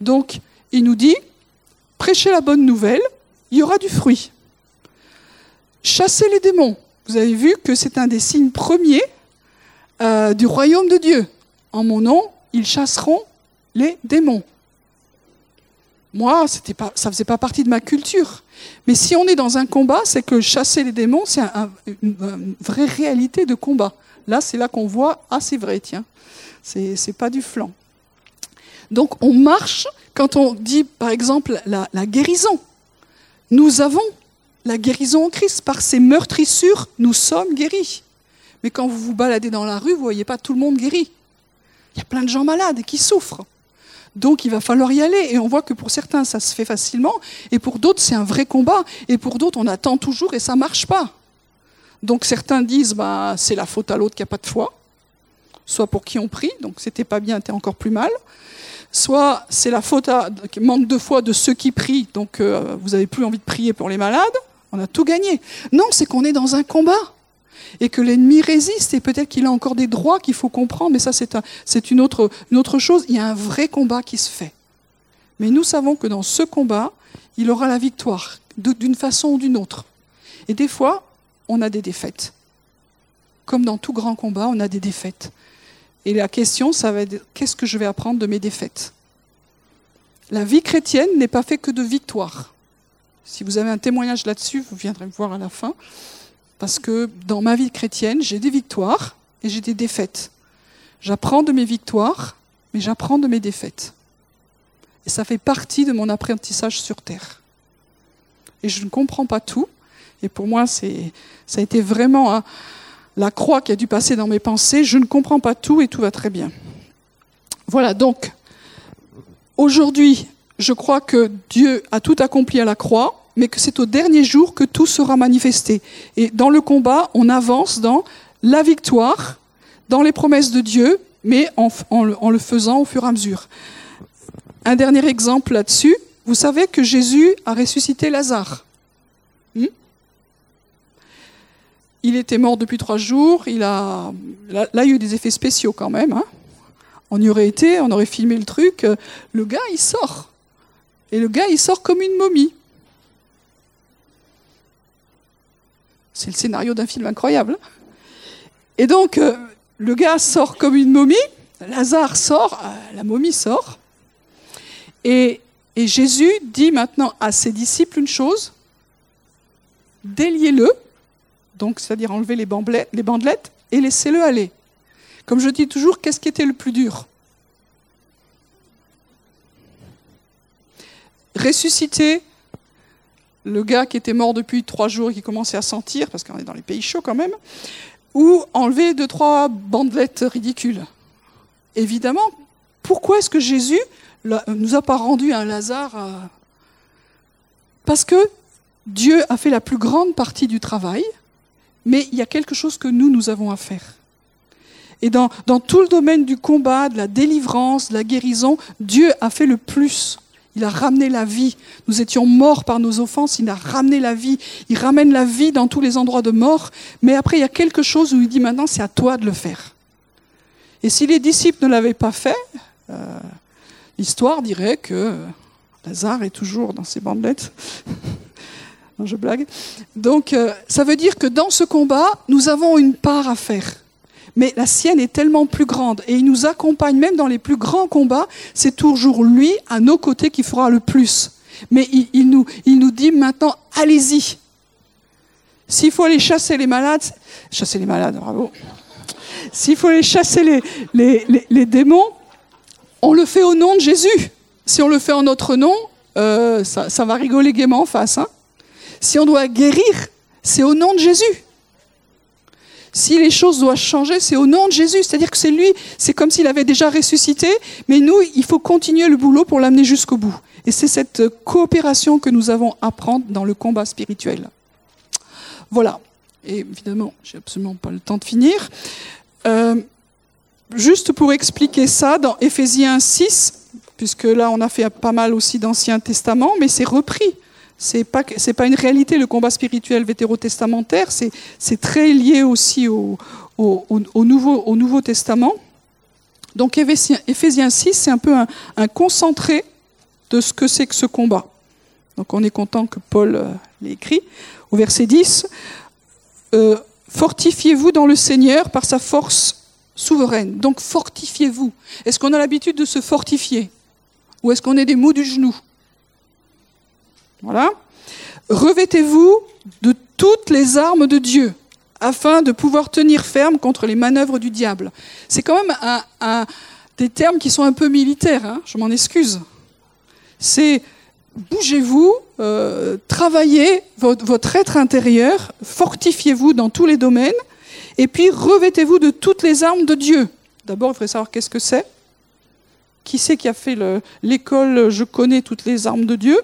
Donc, il nous dit, prêchez la bonne nouvelle, il y aura du fruit. Chassez les démons. Vous avez vu que c'est un des signes premiers euh, du royaume de Dieu. En mon nom, ils chasseront les démons. Moi, ça ne faisait pas partie de ma culture. Mais si on est dans un combat, c'est que chasser les démons, c'est une, vraie réalité de combat. Là, c'est là qu'on voit, ah c'est vrai, tiens, c'est, pas du flanc. Donc on marche, quand on dit par exemple la, guérison, nous avons la guérison en Christ. Par ces meurtrissures, nous sommes guéris. Mais quand vous vous baladez dans la rue, vous ne voyez pas tout le monde guéri. Il y a plein de gens malades qui souffrent. Donc il va falloir y aller. Et on voit que pour certains, ça se fait facilement, et pour d'autres, c'est un vrai combat, et pour d'autres, on attend toujours et ça ne marche pas. Donc certains disent, bah, c'est la faute à l'autre qui n'a pas de foi, soit pour qui on prie, donc c'était pas bien, t'es encore plus mal, soit c'est la faute à manque de foi de ceux qui prient, donc euh, vous n'avez plus envie de prier pour les malades, on a tout gagné. Non, c'est qu'on est dans un combat et que l'ennemi résiste, et peut-être qu'il a encore des droits qu'il faut comprendre, mais ça c'est une, autre, chose, il y a un vrai combat qui se fait. Mais nous savons que dans ce combat, il aura la victoire, d'une façon ou d'une autre. Et des fois, on a des défaites. Comme dans tout grand combat, on a des défaites. Et la question, ça va être qu'est-ce que je vais apprendre de mes défaites? La vie chrétienne n'est pas faite que de victoires. Si vous avez un témoignage là-dessus, vous viendrez me voir à la fin. Parce que dans ma vie chrétienne, j'ai des victoires et j'ai des défaites. J'apprends de mes victoires, mais j'apprends de mes défaites. Et ça fait partie de mon apprentissage sur Terre. Et je ne comprends pas tout. Et pour moi, c'est, ça a été vraiment la croix qui a dû passer dans mes pensées. Je ne comprends pas tout et tout va très bien. Voilà, donc, aujourd'hui, je crois que Dieu a tout accompli à la croix mais que c'est au dernier jour que tout sera manifesté. Et dans le combat, on avance dans la victoire, dans les promesses de Dieu, mais en, le faisant au fur et à mesure. Un dernier exemple là-dessus, vous savez que Jésus a ressuscité Lazare. Hmm il était mort depuis trois jours, il a, là, il y a eu des effets spéciaux quand même. Hein. on y aurait été, on aurait filmé le truc, le gars il sort. Et le gars il sort comme une momie. C'est le scénario d'un film incroyable. Et donc, euh, le gars sort comme une momie, Lazare sort, euh, la momie sort. Et, Jésus dit maintenant à ses disciples une chose, déliez-le, donc c'est-à-dire enlever les bandelettes et laissez-le aller. Comme je dis toujours, qu'est-ce qui était le plus dur? Ressusciter le gars qui était mort depuis trois jours et qui commençait à sentir, parce qu'on est dans les pays chauds quand même, ou enlever deux, trois bandelettes ridicules. Évidemment, pourquoi est-ce que Jésus nous a pas rendu un Lazare euh, Parce que Dieu a fait la plus grande partie du travail, mais il y a quelque chose que nous, nous avons à faire. Et dans tout le domaine du combat, de la délivrance, de la guérison, Dieu a fait le plus. Il a ramené la vie. Nous étions morts par nos offenses. Il a ramené la vie. Il ramène la vie dans tous les endroits de mort. Mais après, il y a quelque chose où il dit maintenant, c'est à toi de le faire. Et si les disciples ne l'avaient pas fait, euh, l'histoire dirait que Lazare est toujours dans ses bandelettes. je blague. Donc, euh, ça veut dire que dans ce combat, nous avons une part à faire. Mais la sienne est tellement plus grande et il nous accompagne même dans les plus grands combats. C'est toujours lui, à nos côtés, qui fera le plus. Mais il, nous, il nous dit maintenant, allez-y. S'il faut aller chasser les malades, chasser les malades, bravo. S'il faut aller chasser les, démons, on le fait au nom de Jésus. Si on le fait en notre nom, euh, ça, ça, va rigoler gaiement en face. Hein. si on doit guérir, c'est au nom de Jésus. Si les choses doivent changer, c'est au nom de Jésus. C'est-à-dire que c'est lui, c'est comme s'il avait déjà ressuscité, mais nous, il faut continuer le boulot pour l'amener jusqu'au bout. Et c'est cette coopération que nous avons à prendre dans le combat spirituel. Voilà. Et évidemment, j'ai absolument pas le temps de finir. Euh, juste pour expliquer ça, dans Éphésiens 6, puisque là on a fait pas mal aussi d'Ancien Testament, mais c'est repris. C'est pas pas une réalité le combat spirituel vétérotestamentaire, c'est très lié aussi au, au, au, nouveau au Nouveau Testament. Donc Éphésiens 6, c'est un peu un, concentré de ce que c'est que ce combat. Donc on est content que Paul euh, l'ait écrit au verset 10. Euh, fortifiez-vous dans le Seigneur par sa force souveraine. Donc fortifiez-vous. Est-ce qu'on a l'habitude de se fortifier? Ou est-ce qu'on est des mous du genou? Voilà. Revêtez-vous de toutes les armes de Dieu afin de pouvoir tenir ferme contre les manœuvres du diable. C'est quand même des termes qui sont un peu militaires, hein, je m'en excuse. C'est bougez-vous, euh, travaillez votre, être intérieur, fortifiez-vous dans tous les domaines, et puis revêtez-vous de toutes les armes de Dieu. D'abord, il faudrait savoir qu'est-ce que c'est. Qui c'est qui a fait l'école Je connais toutes les armes de Dieu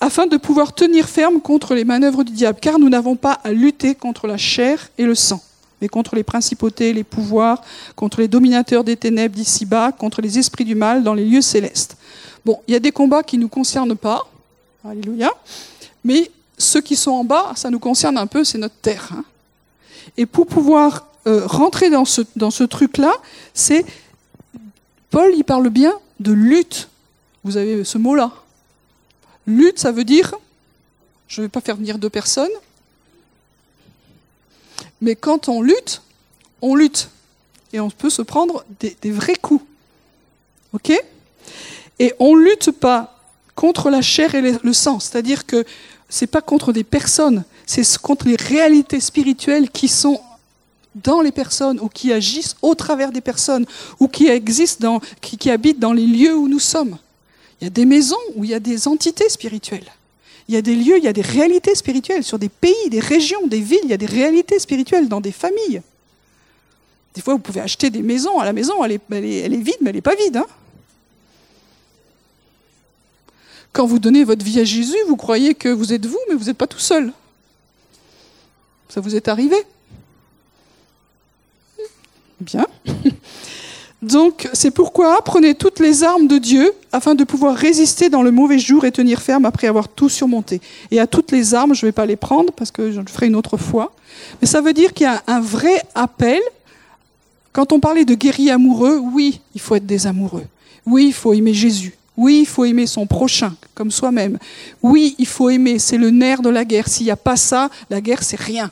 afin de pouvoir tenir ferme contre les manœuvres du diable, car nous n'avons pas à lutter contre la chair et le sang, mais contre les principautés, les pouvoirs, contre les dominateurs des ténèbres d'ici-bas, contre les esprits du mal dans les lieux célestes. Bon, il y a des combats qui ne nous concernent pas, alléluia, mais ceux qui sont en bas, ça nous concerne un peu, c'est notre terre. Hein. Et pour pouvoir euh, rentrer dans ce, dans ce truc-là, c'est Paul, il parle bien de lutte. Vous avez ce mot-là. Lutte, ça veut dire, je ne vais pas faire venir deux personnes, mais quand on lutte, on lutte. Et on peut se prendre des, vrais coups. OK? Et on ne lutte pas contre la chair et le sang, c'est-à-dire que c'est pas contre des personnes, c'est contre les réalités spirituelles qui sont dans les personnes ou qui agissent au travers des personnes ou qui existent dans, qui habitent dans les lieux où nous sommes. Il y a des maisons où il y a des entités spirituelles. Il y a des lieux, il y a des réalités spirituelles sur des pays, des régions, des villes. Il y a des réalités spirituelles dans des familles. Des fois, vous pouvez acheter des maisons. À la maison, elle est, vide, mais elle n'est pas vide. Hein Quand vous donnez votre vie à Jésus, vous croyez que vous êtes vous, mais vous n'êtes pas tout seul. Ça vous est arrivé? Bien. Donc, c'est pourquoi prenez toutes les armes de Dieu afin de pouvoir résister dans le mauvais jour et tenir ferme après avoir tout surmonté. Et à toutes les armes, je ne vais pas les prendre parce que je le ferai une autre fois. Mais ça veut dire qu'il y a un vrai appel. Quand on parlait de guerrier amoureux, oui, il faut être des amoureux. Oui, il faut aimer Jésus. Oui, il faut aimer son prochain comme soi-même. Oui, il faut aimer, c'est le nerf de la guerre. S'il n'y a pas ça, la guerre, c'est rien.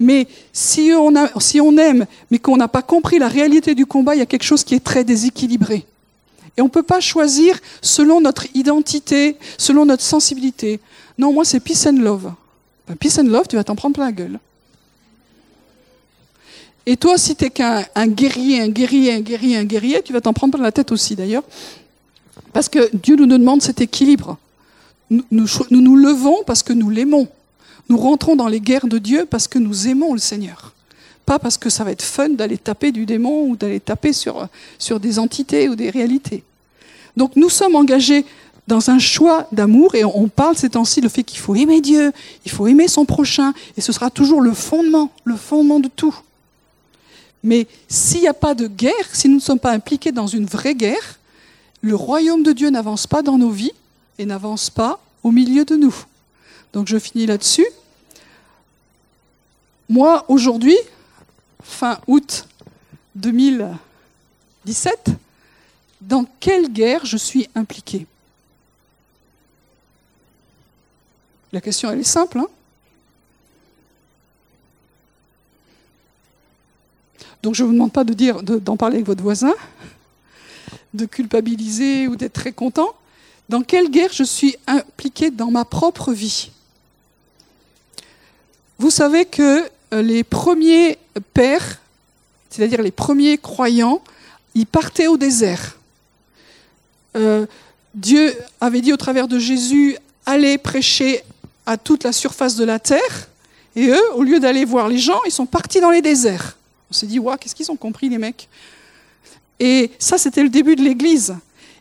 Mais si on, aime, mais qu'on n'a pas compris la réalité du combat, il y a quelque chose qui est très déséquilibré. Et on ne peut pas choisir selon notre identité, selon notre sensibilité. Non, moi, c'est peace and love. Ben, peace and love, tu vas t'en prendre plein la gueule. Et toi, si tu n'es qu'un guerrier, un guerrier, un guerrier, un guerrier, tu vas t'en prendre plein la tête aussi d'ailleurs. Parce que Dieu nous demande cet équilibre. Nous, nous levons parce que nous l'aimons. Nous rentrons dans les guerres de Dieu parce que nous aimons le Seigneur. Pas parce que ça va être fun d'aller taper du démon ou d'aller taper sur, des entités ou des réalités. Donc nous sommes engagés dans un choix d'amour et on parle ces temps-ci le fait qu'il faut aimer Dieu, il faut aimer son prochain et ce sera toujours le fondement, le fondement de tout. Mais s'il n'y a pas de guerre, si nous ne sommes pas impliqués dans une vraie guerre, le royaume de Dieu n'avance pas dans nos vies et n'avance pas au milieu de nous. Donc je finis là-dessus. Moi, aujourd'hui, fin août 2017, dans quelle guerre je suis impliqué? La question, elle est simple. Hein Donc je ne vous demande pas de dire, d'en parler avec votre voisin, de culpabiliser ou d'être très content. Dans quelle guerre je suis impliqué dans ma propre vie? Vous savez que euh, les premiers pères, c'est-à-dire les premiers croyants, ils partaient au désert. Euh, Dieu avait dit au travers de Jésus, allez prêcher à toute la surface de la terre. Et eux, au lieu d'aller voir les gens, ils sont partis dans les déserts. On s'est dit, waouh, qu'est-ce qu'ils ont compris, les mecs? Et ça, c'était le début de l'Église.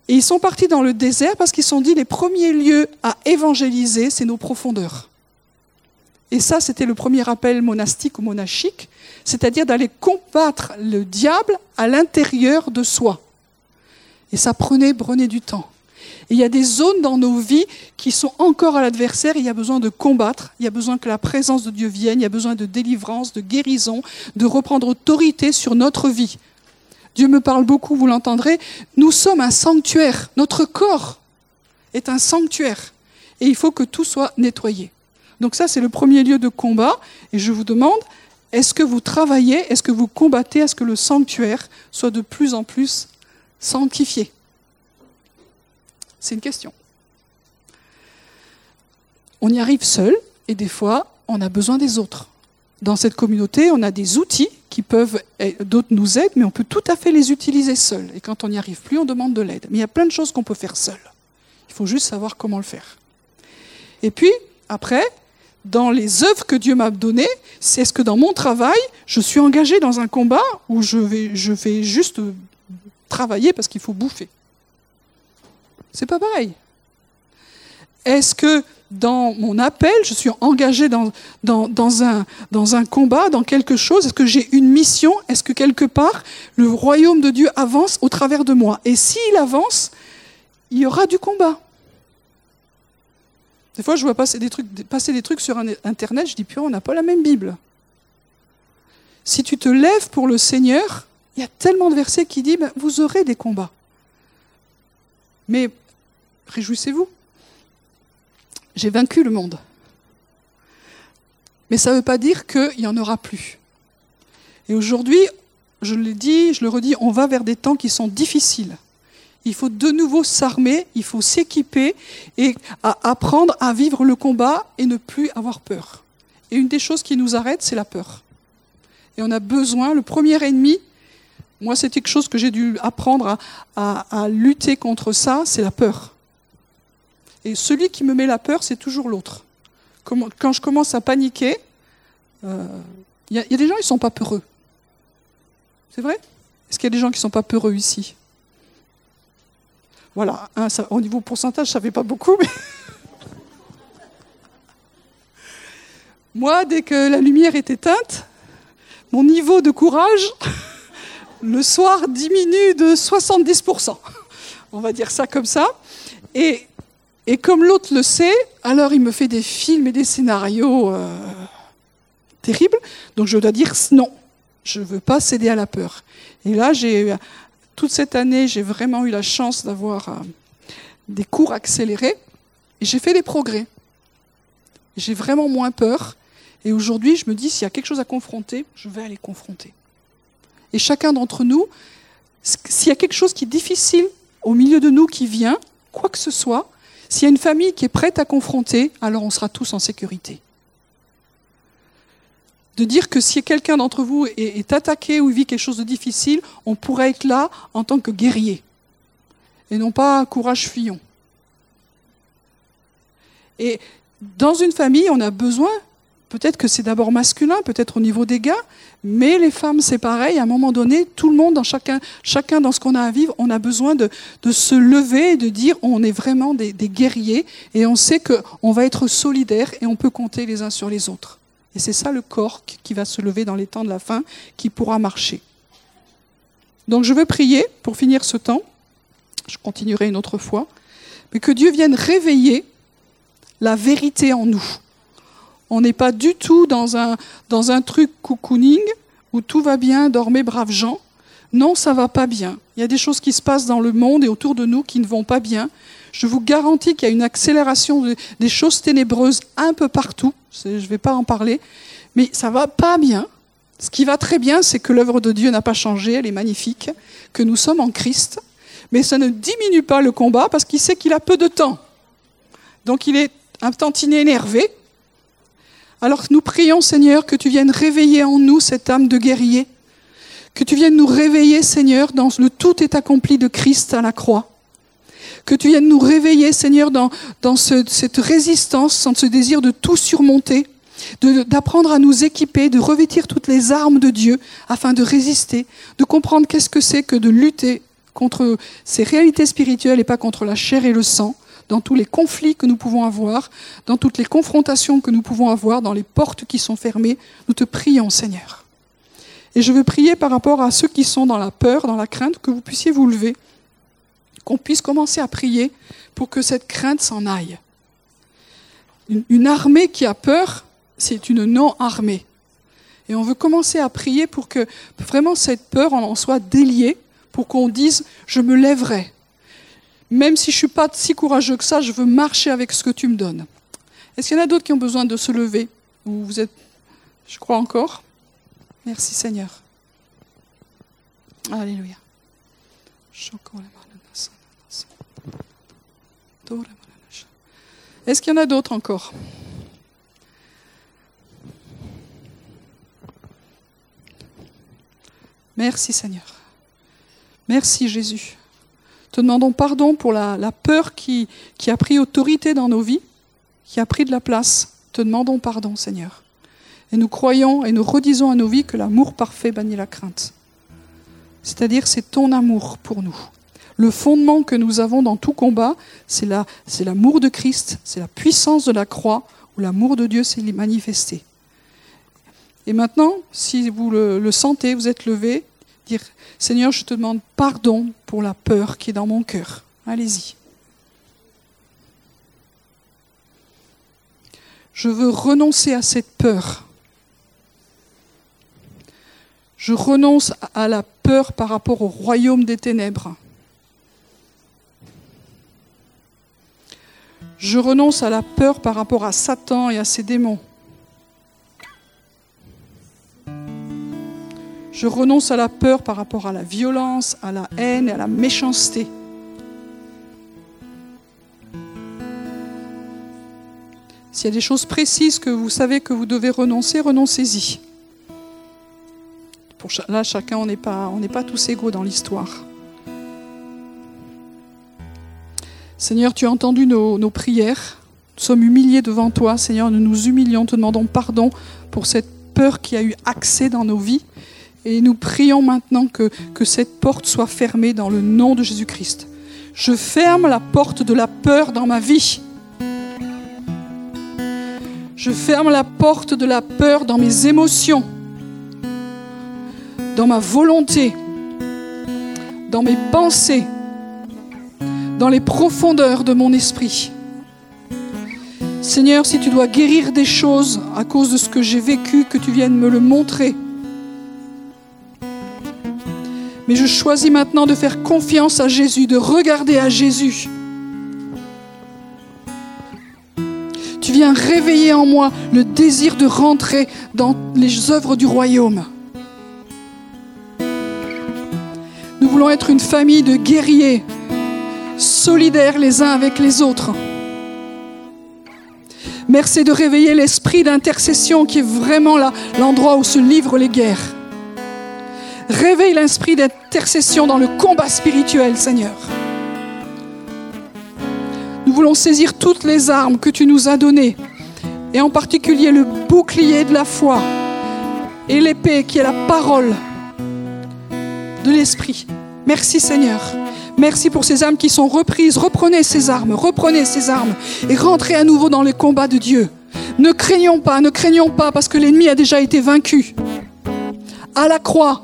Et ils sont partis dans le désert parce qu'ils se sont dit, les premiers lieux à évangéliser, c'est nos profondeurs. Et ça, c'était le premier appel monastique ou monachique, c'est-à-dire d'aller combattre le diable à l'intérieur de soi. Et ça prenait, prenait du temps. Et il y a des zones dans nos vies qui sont encore à l'adversaire, il y a besoin de combattre, il y a besoin que la présence de Dieu vienne, il y a besoin de délivrance, de guérison, de reprendre autorité sur notre vie. Dieu me parle beaucoup, vous l'entendrez, nous sommes un sanctuaire, notre corps est un sanctuaire, et il faut que tout soit nettoyé. Donc ça, c'est le premier lieu de combat, et je vous demande, est-ce que vous travaillez, est-ce que vous combattez à ce que le sanctuaire soit de plus en plus sanctifié? C'est une question. On y arrive seul et des fois, on a besoin des autres. Dans cette communauté, on a des outils qui peuvent, d'autres nous aident, mais on peut tout à fait les utiliser seul. Et quand on n'y arrive plus, on demande de l'aide. Mais il y a plein de choses qu'on peut faire seul. Il faut juste savoir comment le faire. Et puis, après, dans les œuvres que Dieu m'a données, c'est ce que dans mon travail, je suis engagé dans un combat où je vais, juste travailler parce qu'il faut bouffer. C'est pas pareil. Est-ce que dans mon appel, je suis engagé dans, dans, un, dans un combat, dans quelque chose? Est-ce que j'ai une mission? Est-ce que quelque part, le royaume de Dieu avance au travers de moi? Et s'il avance, il y aura du combat. Des fois, je vois passer des trucs, sur Internet, je dis, puis on n'a pas la même Bible. Si tu te lèves pour le Seigneur, il y a tellement de versets qui disent, ben, vous aurez des combats. Mais réjouissez-vous. J'ai vaincu le monde. Mais ça ne veut pas dire qu'il n'y en aura plus. Et aujourd'hui, je l'ai dit, je le redis, on va vers des temps qui sont difficiles. Il faut de nouveau s'armer, il faut s'équiper et apprendre à vivre le combat et ne plus avoir peur. Et une des choses qui nous arrête, c'est la peur. Et on a besoin, le premier ennemi, moi c'est quelque chose que j'ai dû apprendre à lutter contre ça, c'est la peur. Et celui qui me met la peur, c'est toujours l'autre. Quand je commence à paniquer, il euh, y, a des gens qui ne sont pas peureux. C'est vrai? Est-ce qu'il y a des gens qui ne sont pas peureux ici? Voilà, au niveau pourcentage, ça ne fait pas beaucoup. Moi, dès que la lumière est éteinte, mon niveau de courage, le soir, diminue de 70%. On va dire ça comme ça. Et et comme l'autre le sait, alors il me fait des films et des scénarios euh, terribles. Donc je dois dire non, je ne veux pas céder à la peur. Et là, j'ai toute cette année, j'ai vraiment eu la chance d'avoir euh, des cours accélérés et j'ai fait des progrès. J'ai vraiment moins peur. Et aujourd'hui, je me dis, s'il y a quelque chose à confronter, je vais aller confronter. Et chacun d'entre nous, s'il y a quelque chose qui est difficile au milieu de nous qui vient, quoi que ce soit, s'il y a une famille qui est prête à confronter, alors on sera tous en sécurité. De dire que si quelqu'un d'entre vous est, attaqué ou vit quelque chose de difficile, on pourrait être là en tant que guerrier. Et non pas courage fuyons. Et dans une famille, on a besoin Peut-être que c'est d'abord masculin, peut-être au niveau des gars, mais les femmes, c'est pareil. À un moment donné, tout le monde, dans chacun, chacun dans ce qu'on a à vivre, on a besoin de, se lever et de dire on est vraiment des, guerriers et on sait qu'on va être solidaires et on peut compter les uns sur les autres. Et c'est ça le corps qui va se lever dans les temps de la fin, qui pourra marcher. Donc je veux prier pour finir ce temps. Je continuerai une autre fois. Mais que Dieu vienne réveiller la vérité en nous on n'est pas du tout dans un, truc cocooning où tout va bien, dormez braves gens. Non, ça va pas bien. Il y a des choses qui se passent dans le monde et autour de nous qui ne vont pas bien. Je vous garantis qu'il y a une accélération des choses ténébreuses un peu partout. Je ne vais pas en parler. Mais ça va pas bien. Ce qui va très bien, c'est que l'œuvre de Dieu n'a pas changé, elle est magnifique, que nous sommes en Christ. Mais ça ne diminue pas le combat parce qu'il sait qu'il a peu de temps. Donc il est un tantinet énervé. Alors nous prions, Seigneur, que tu viennes réveiller en nous cette âme de guerrier que tu viennes nous réveiller, Seigneur, dans le tout est accompli de Christ à la croix. Que tu viennes nous réveiller, Seigneur, dans, cette résistance, dans ce désir de tout surmonter, d'apprendre à nous équiper, de revêtir toutes les armes de Dieu afin de résister, de comprendre qu'est-ce que c'est que de lutter contre ces réalités spirituelles et pas contre la chair et le sang, dans tous les conflits que nous pouvons avoir, dans toutes les confrontations que nous pouvons avoir, dans les portes qui sont fermées. Nous te prions, Seigneur. Et je veux prier par rapport à ceux qui sont dans la peur, dans la crainte, que vous puissiez vous lever, qu'on puisse commencer à prier pour que cette crainte s'en aille. Une, armée qui a peur, c'est une non-armée. Et on veut commencer à prier pour que vraiment cette peur en soit déliée, pour qu'on dise je me lèverai. Même si je ne suis pas si courageux que ça, je veux marcher avec ce que tu me donnes. Est-ce qu'il y en a d'autres qui ont besoin de se lever? Vous êtes, je crois encore. Merci Seigneur. Alléluia. Est-ce qu'il y en a d'autres encore? Merci Seigneur. Merci Jésus. Te demandons pardon pour la, peur qui, qui a pris autorité dans nos vies, qui a pris de la place. Te demandons pardon Seigneur. Et nous croyons et nous redisons à nos vies que l'amour parfait bannit la crainte. C'est-à-dire c'est ton amour pour nous. Le fondement que nous avons dans tout combat, c'est l'amour de Christ, c'est la puissance de la croix où l'amour de Dieu s'est manifesté. Et maintenant, si vous le, sentez, vous êtes levé, dire Seigneur, je te demande pardon pour la peur qui est dans mon cœur. Allez-y. Je veux renoncer à cette peur je renonce à la peur par rapport au royaume des ténèbres. Je renonce à la peur par rapport à Satan et à ses démons. Je renonce à la peur par rapport à la violence, à la haine et à la méchanceté. S'il y a des choses précises que vous savez que vous devez renoncer, renoncez-y là, chacun, on n'est pas, pas tous égaux dans l'histoire. Seigneur, tu as entendu nos, prières. Nous sommes humiliés devant toi, Seigneur. Nous nous humilions, te demandons pardon pour cette peur qui a eu accès dans nos vies. Et nous prions maintenant que, que cette porte soit fermée dans le nom de Jésus-Christ. Je ferme la porte de la peur dans ma vie. Je ferme la porte de la peur dans mes émotions dans ma volonté, dans mes pensées, dans les profondeurs de mon esprit. Seigneur, si tu dois guérir des choses à cause de ce que j'ai vécu, que tu viennes me le montrer. Mais je choisis maintenant de faire confiance à Jésus, de regarder à Jésus. Tu viens réveiller en moi le désir de rentrer dans les œuvres du royaume. Nous voulons être une famille de guerriers, solidaires les uns avec les autres. Merci de réveiller l'esprit d'intercession qui est vraiment l'endroit où se livrent les guerres. Réveille l'esprit d'intercession dans le combat spirituel, Seigneur. Nous voulons saisir toutes les armes que tu nous as données, et en particulier le bouclier de la foi et l'épée qui est la parole de l'esprit. Merci Seigneur. Merci pour ces âmes qui sont reprises. Reprenez ces armes, reprenez ces armes et rentrez à nouveau dans les combats de Dieu. Ne craignons pas, ne craignons pas parce que l'ennemi a déjà été vaincu. À la croix,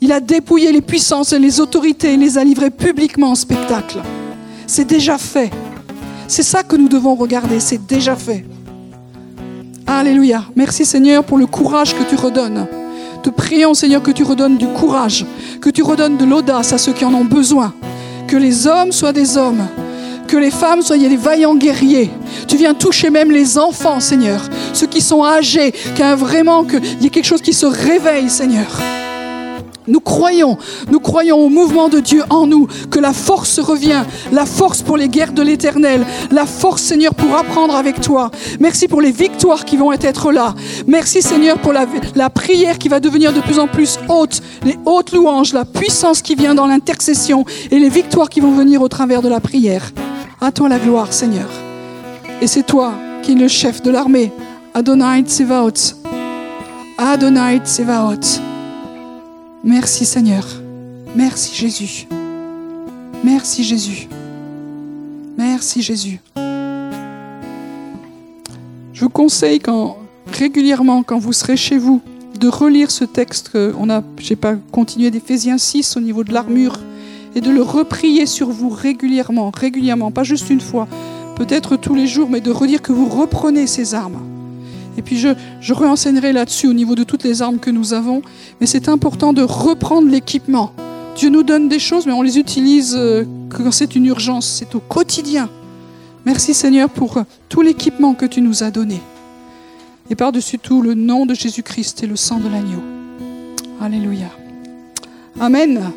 il a dépouillé les puissances et les autorités et les a livrées publiquement en spectacle. C'est déjà fait. C'est ça que nous devons regarder, c'est déjà fait. Alléluia. Merci Seigneur pour le courage que tu redonnes te prions, Seigneur, que tu redonnes du courage, que tu redonnes de l'audace à ceux qui en ont besoin. Que les hommes soient des hommes, que les femmes soient des vaillants guerriers. Tu viens toucher même les enfants, Seigneur, ceux qui sont âgés, qu'il vraiment y ait quelque chose qui se réveille, Seigneur. Nous croyons, nous croyons au mouvement de Dieu en nous, que la force revient, la force pour les guerres de l'éternel, la force Seigneur pour apprendre avec toi. Merci pour les victoires qui vont être là. Merci Seigneur pour la, prière qui va devenir de plus en plus haute, les hautes louanges, la puissance qui vient dans l'intercession et les victoires qui vont venir au travers de la prière. À toi la gloire Seigneur. Et c'est toi qui es le chef de l'armée. Adonai Tsevaot. Adonai Tsevaot. Merci Seigneur. Merci Jésus. Merci Jésus. Merci Jésus. Je vous conseille quand, régulièrement, quand vous serez chez vous, de relire ce texte on a, j'ai pas continué d'Éphésiens 6 au niveau de l'armure, et de le reprier sur vous régulièrement, régulièrement, pas juste une fois, peut-être tous les jours, mais de redire que vous reprenez ces armes. Et puis je, je réenseignerai là-dessus au niveau de toutes les armes que nous avons. Mais c'est important de reprendre l'équipement. Dieu nous donne des choses, mais on les utilise euh, quand c'est une urgence. C'est au quotidien. Merci Seigneur pour tout l'équipement que tu nous as donné. Et par-dessus tout, le nom de Jésus-Christ et le sang de l'agneau. Alléluia. Amen.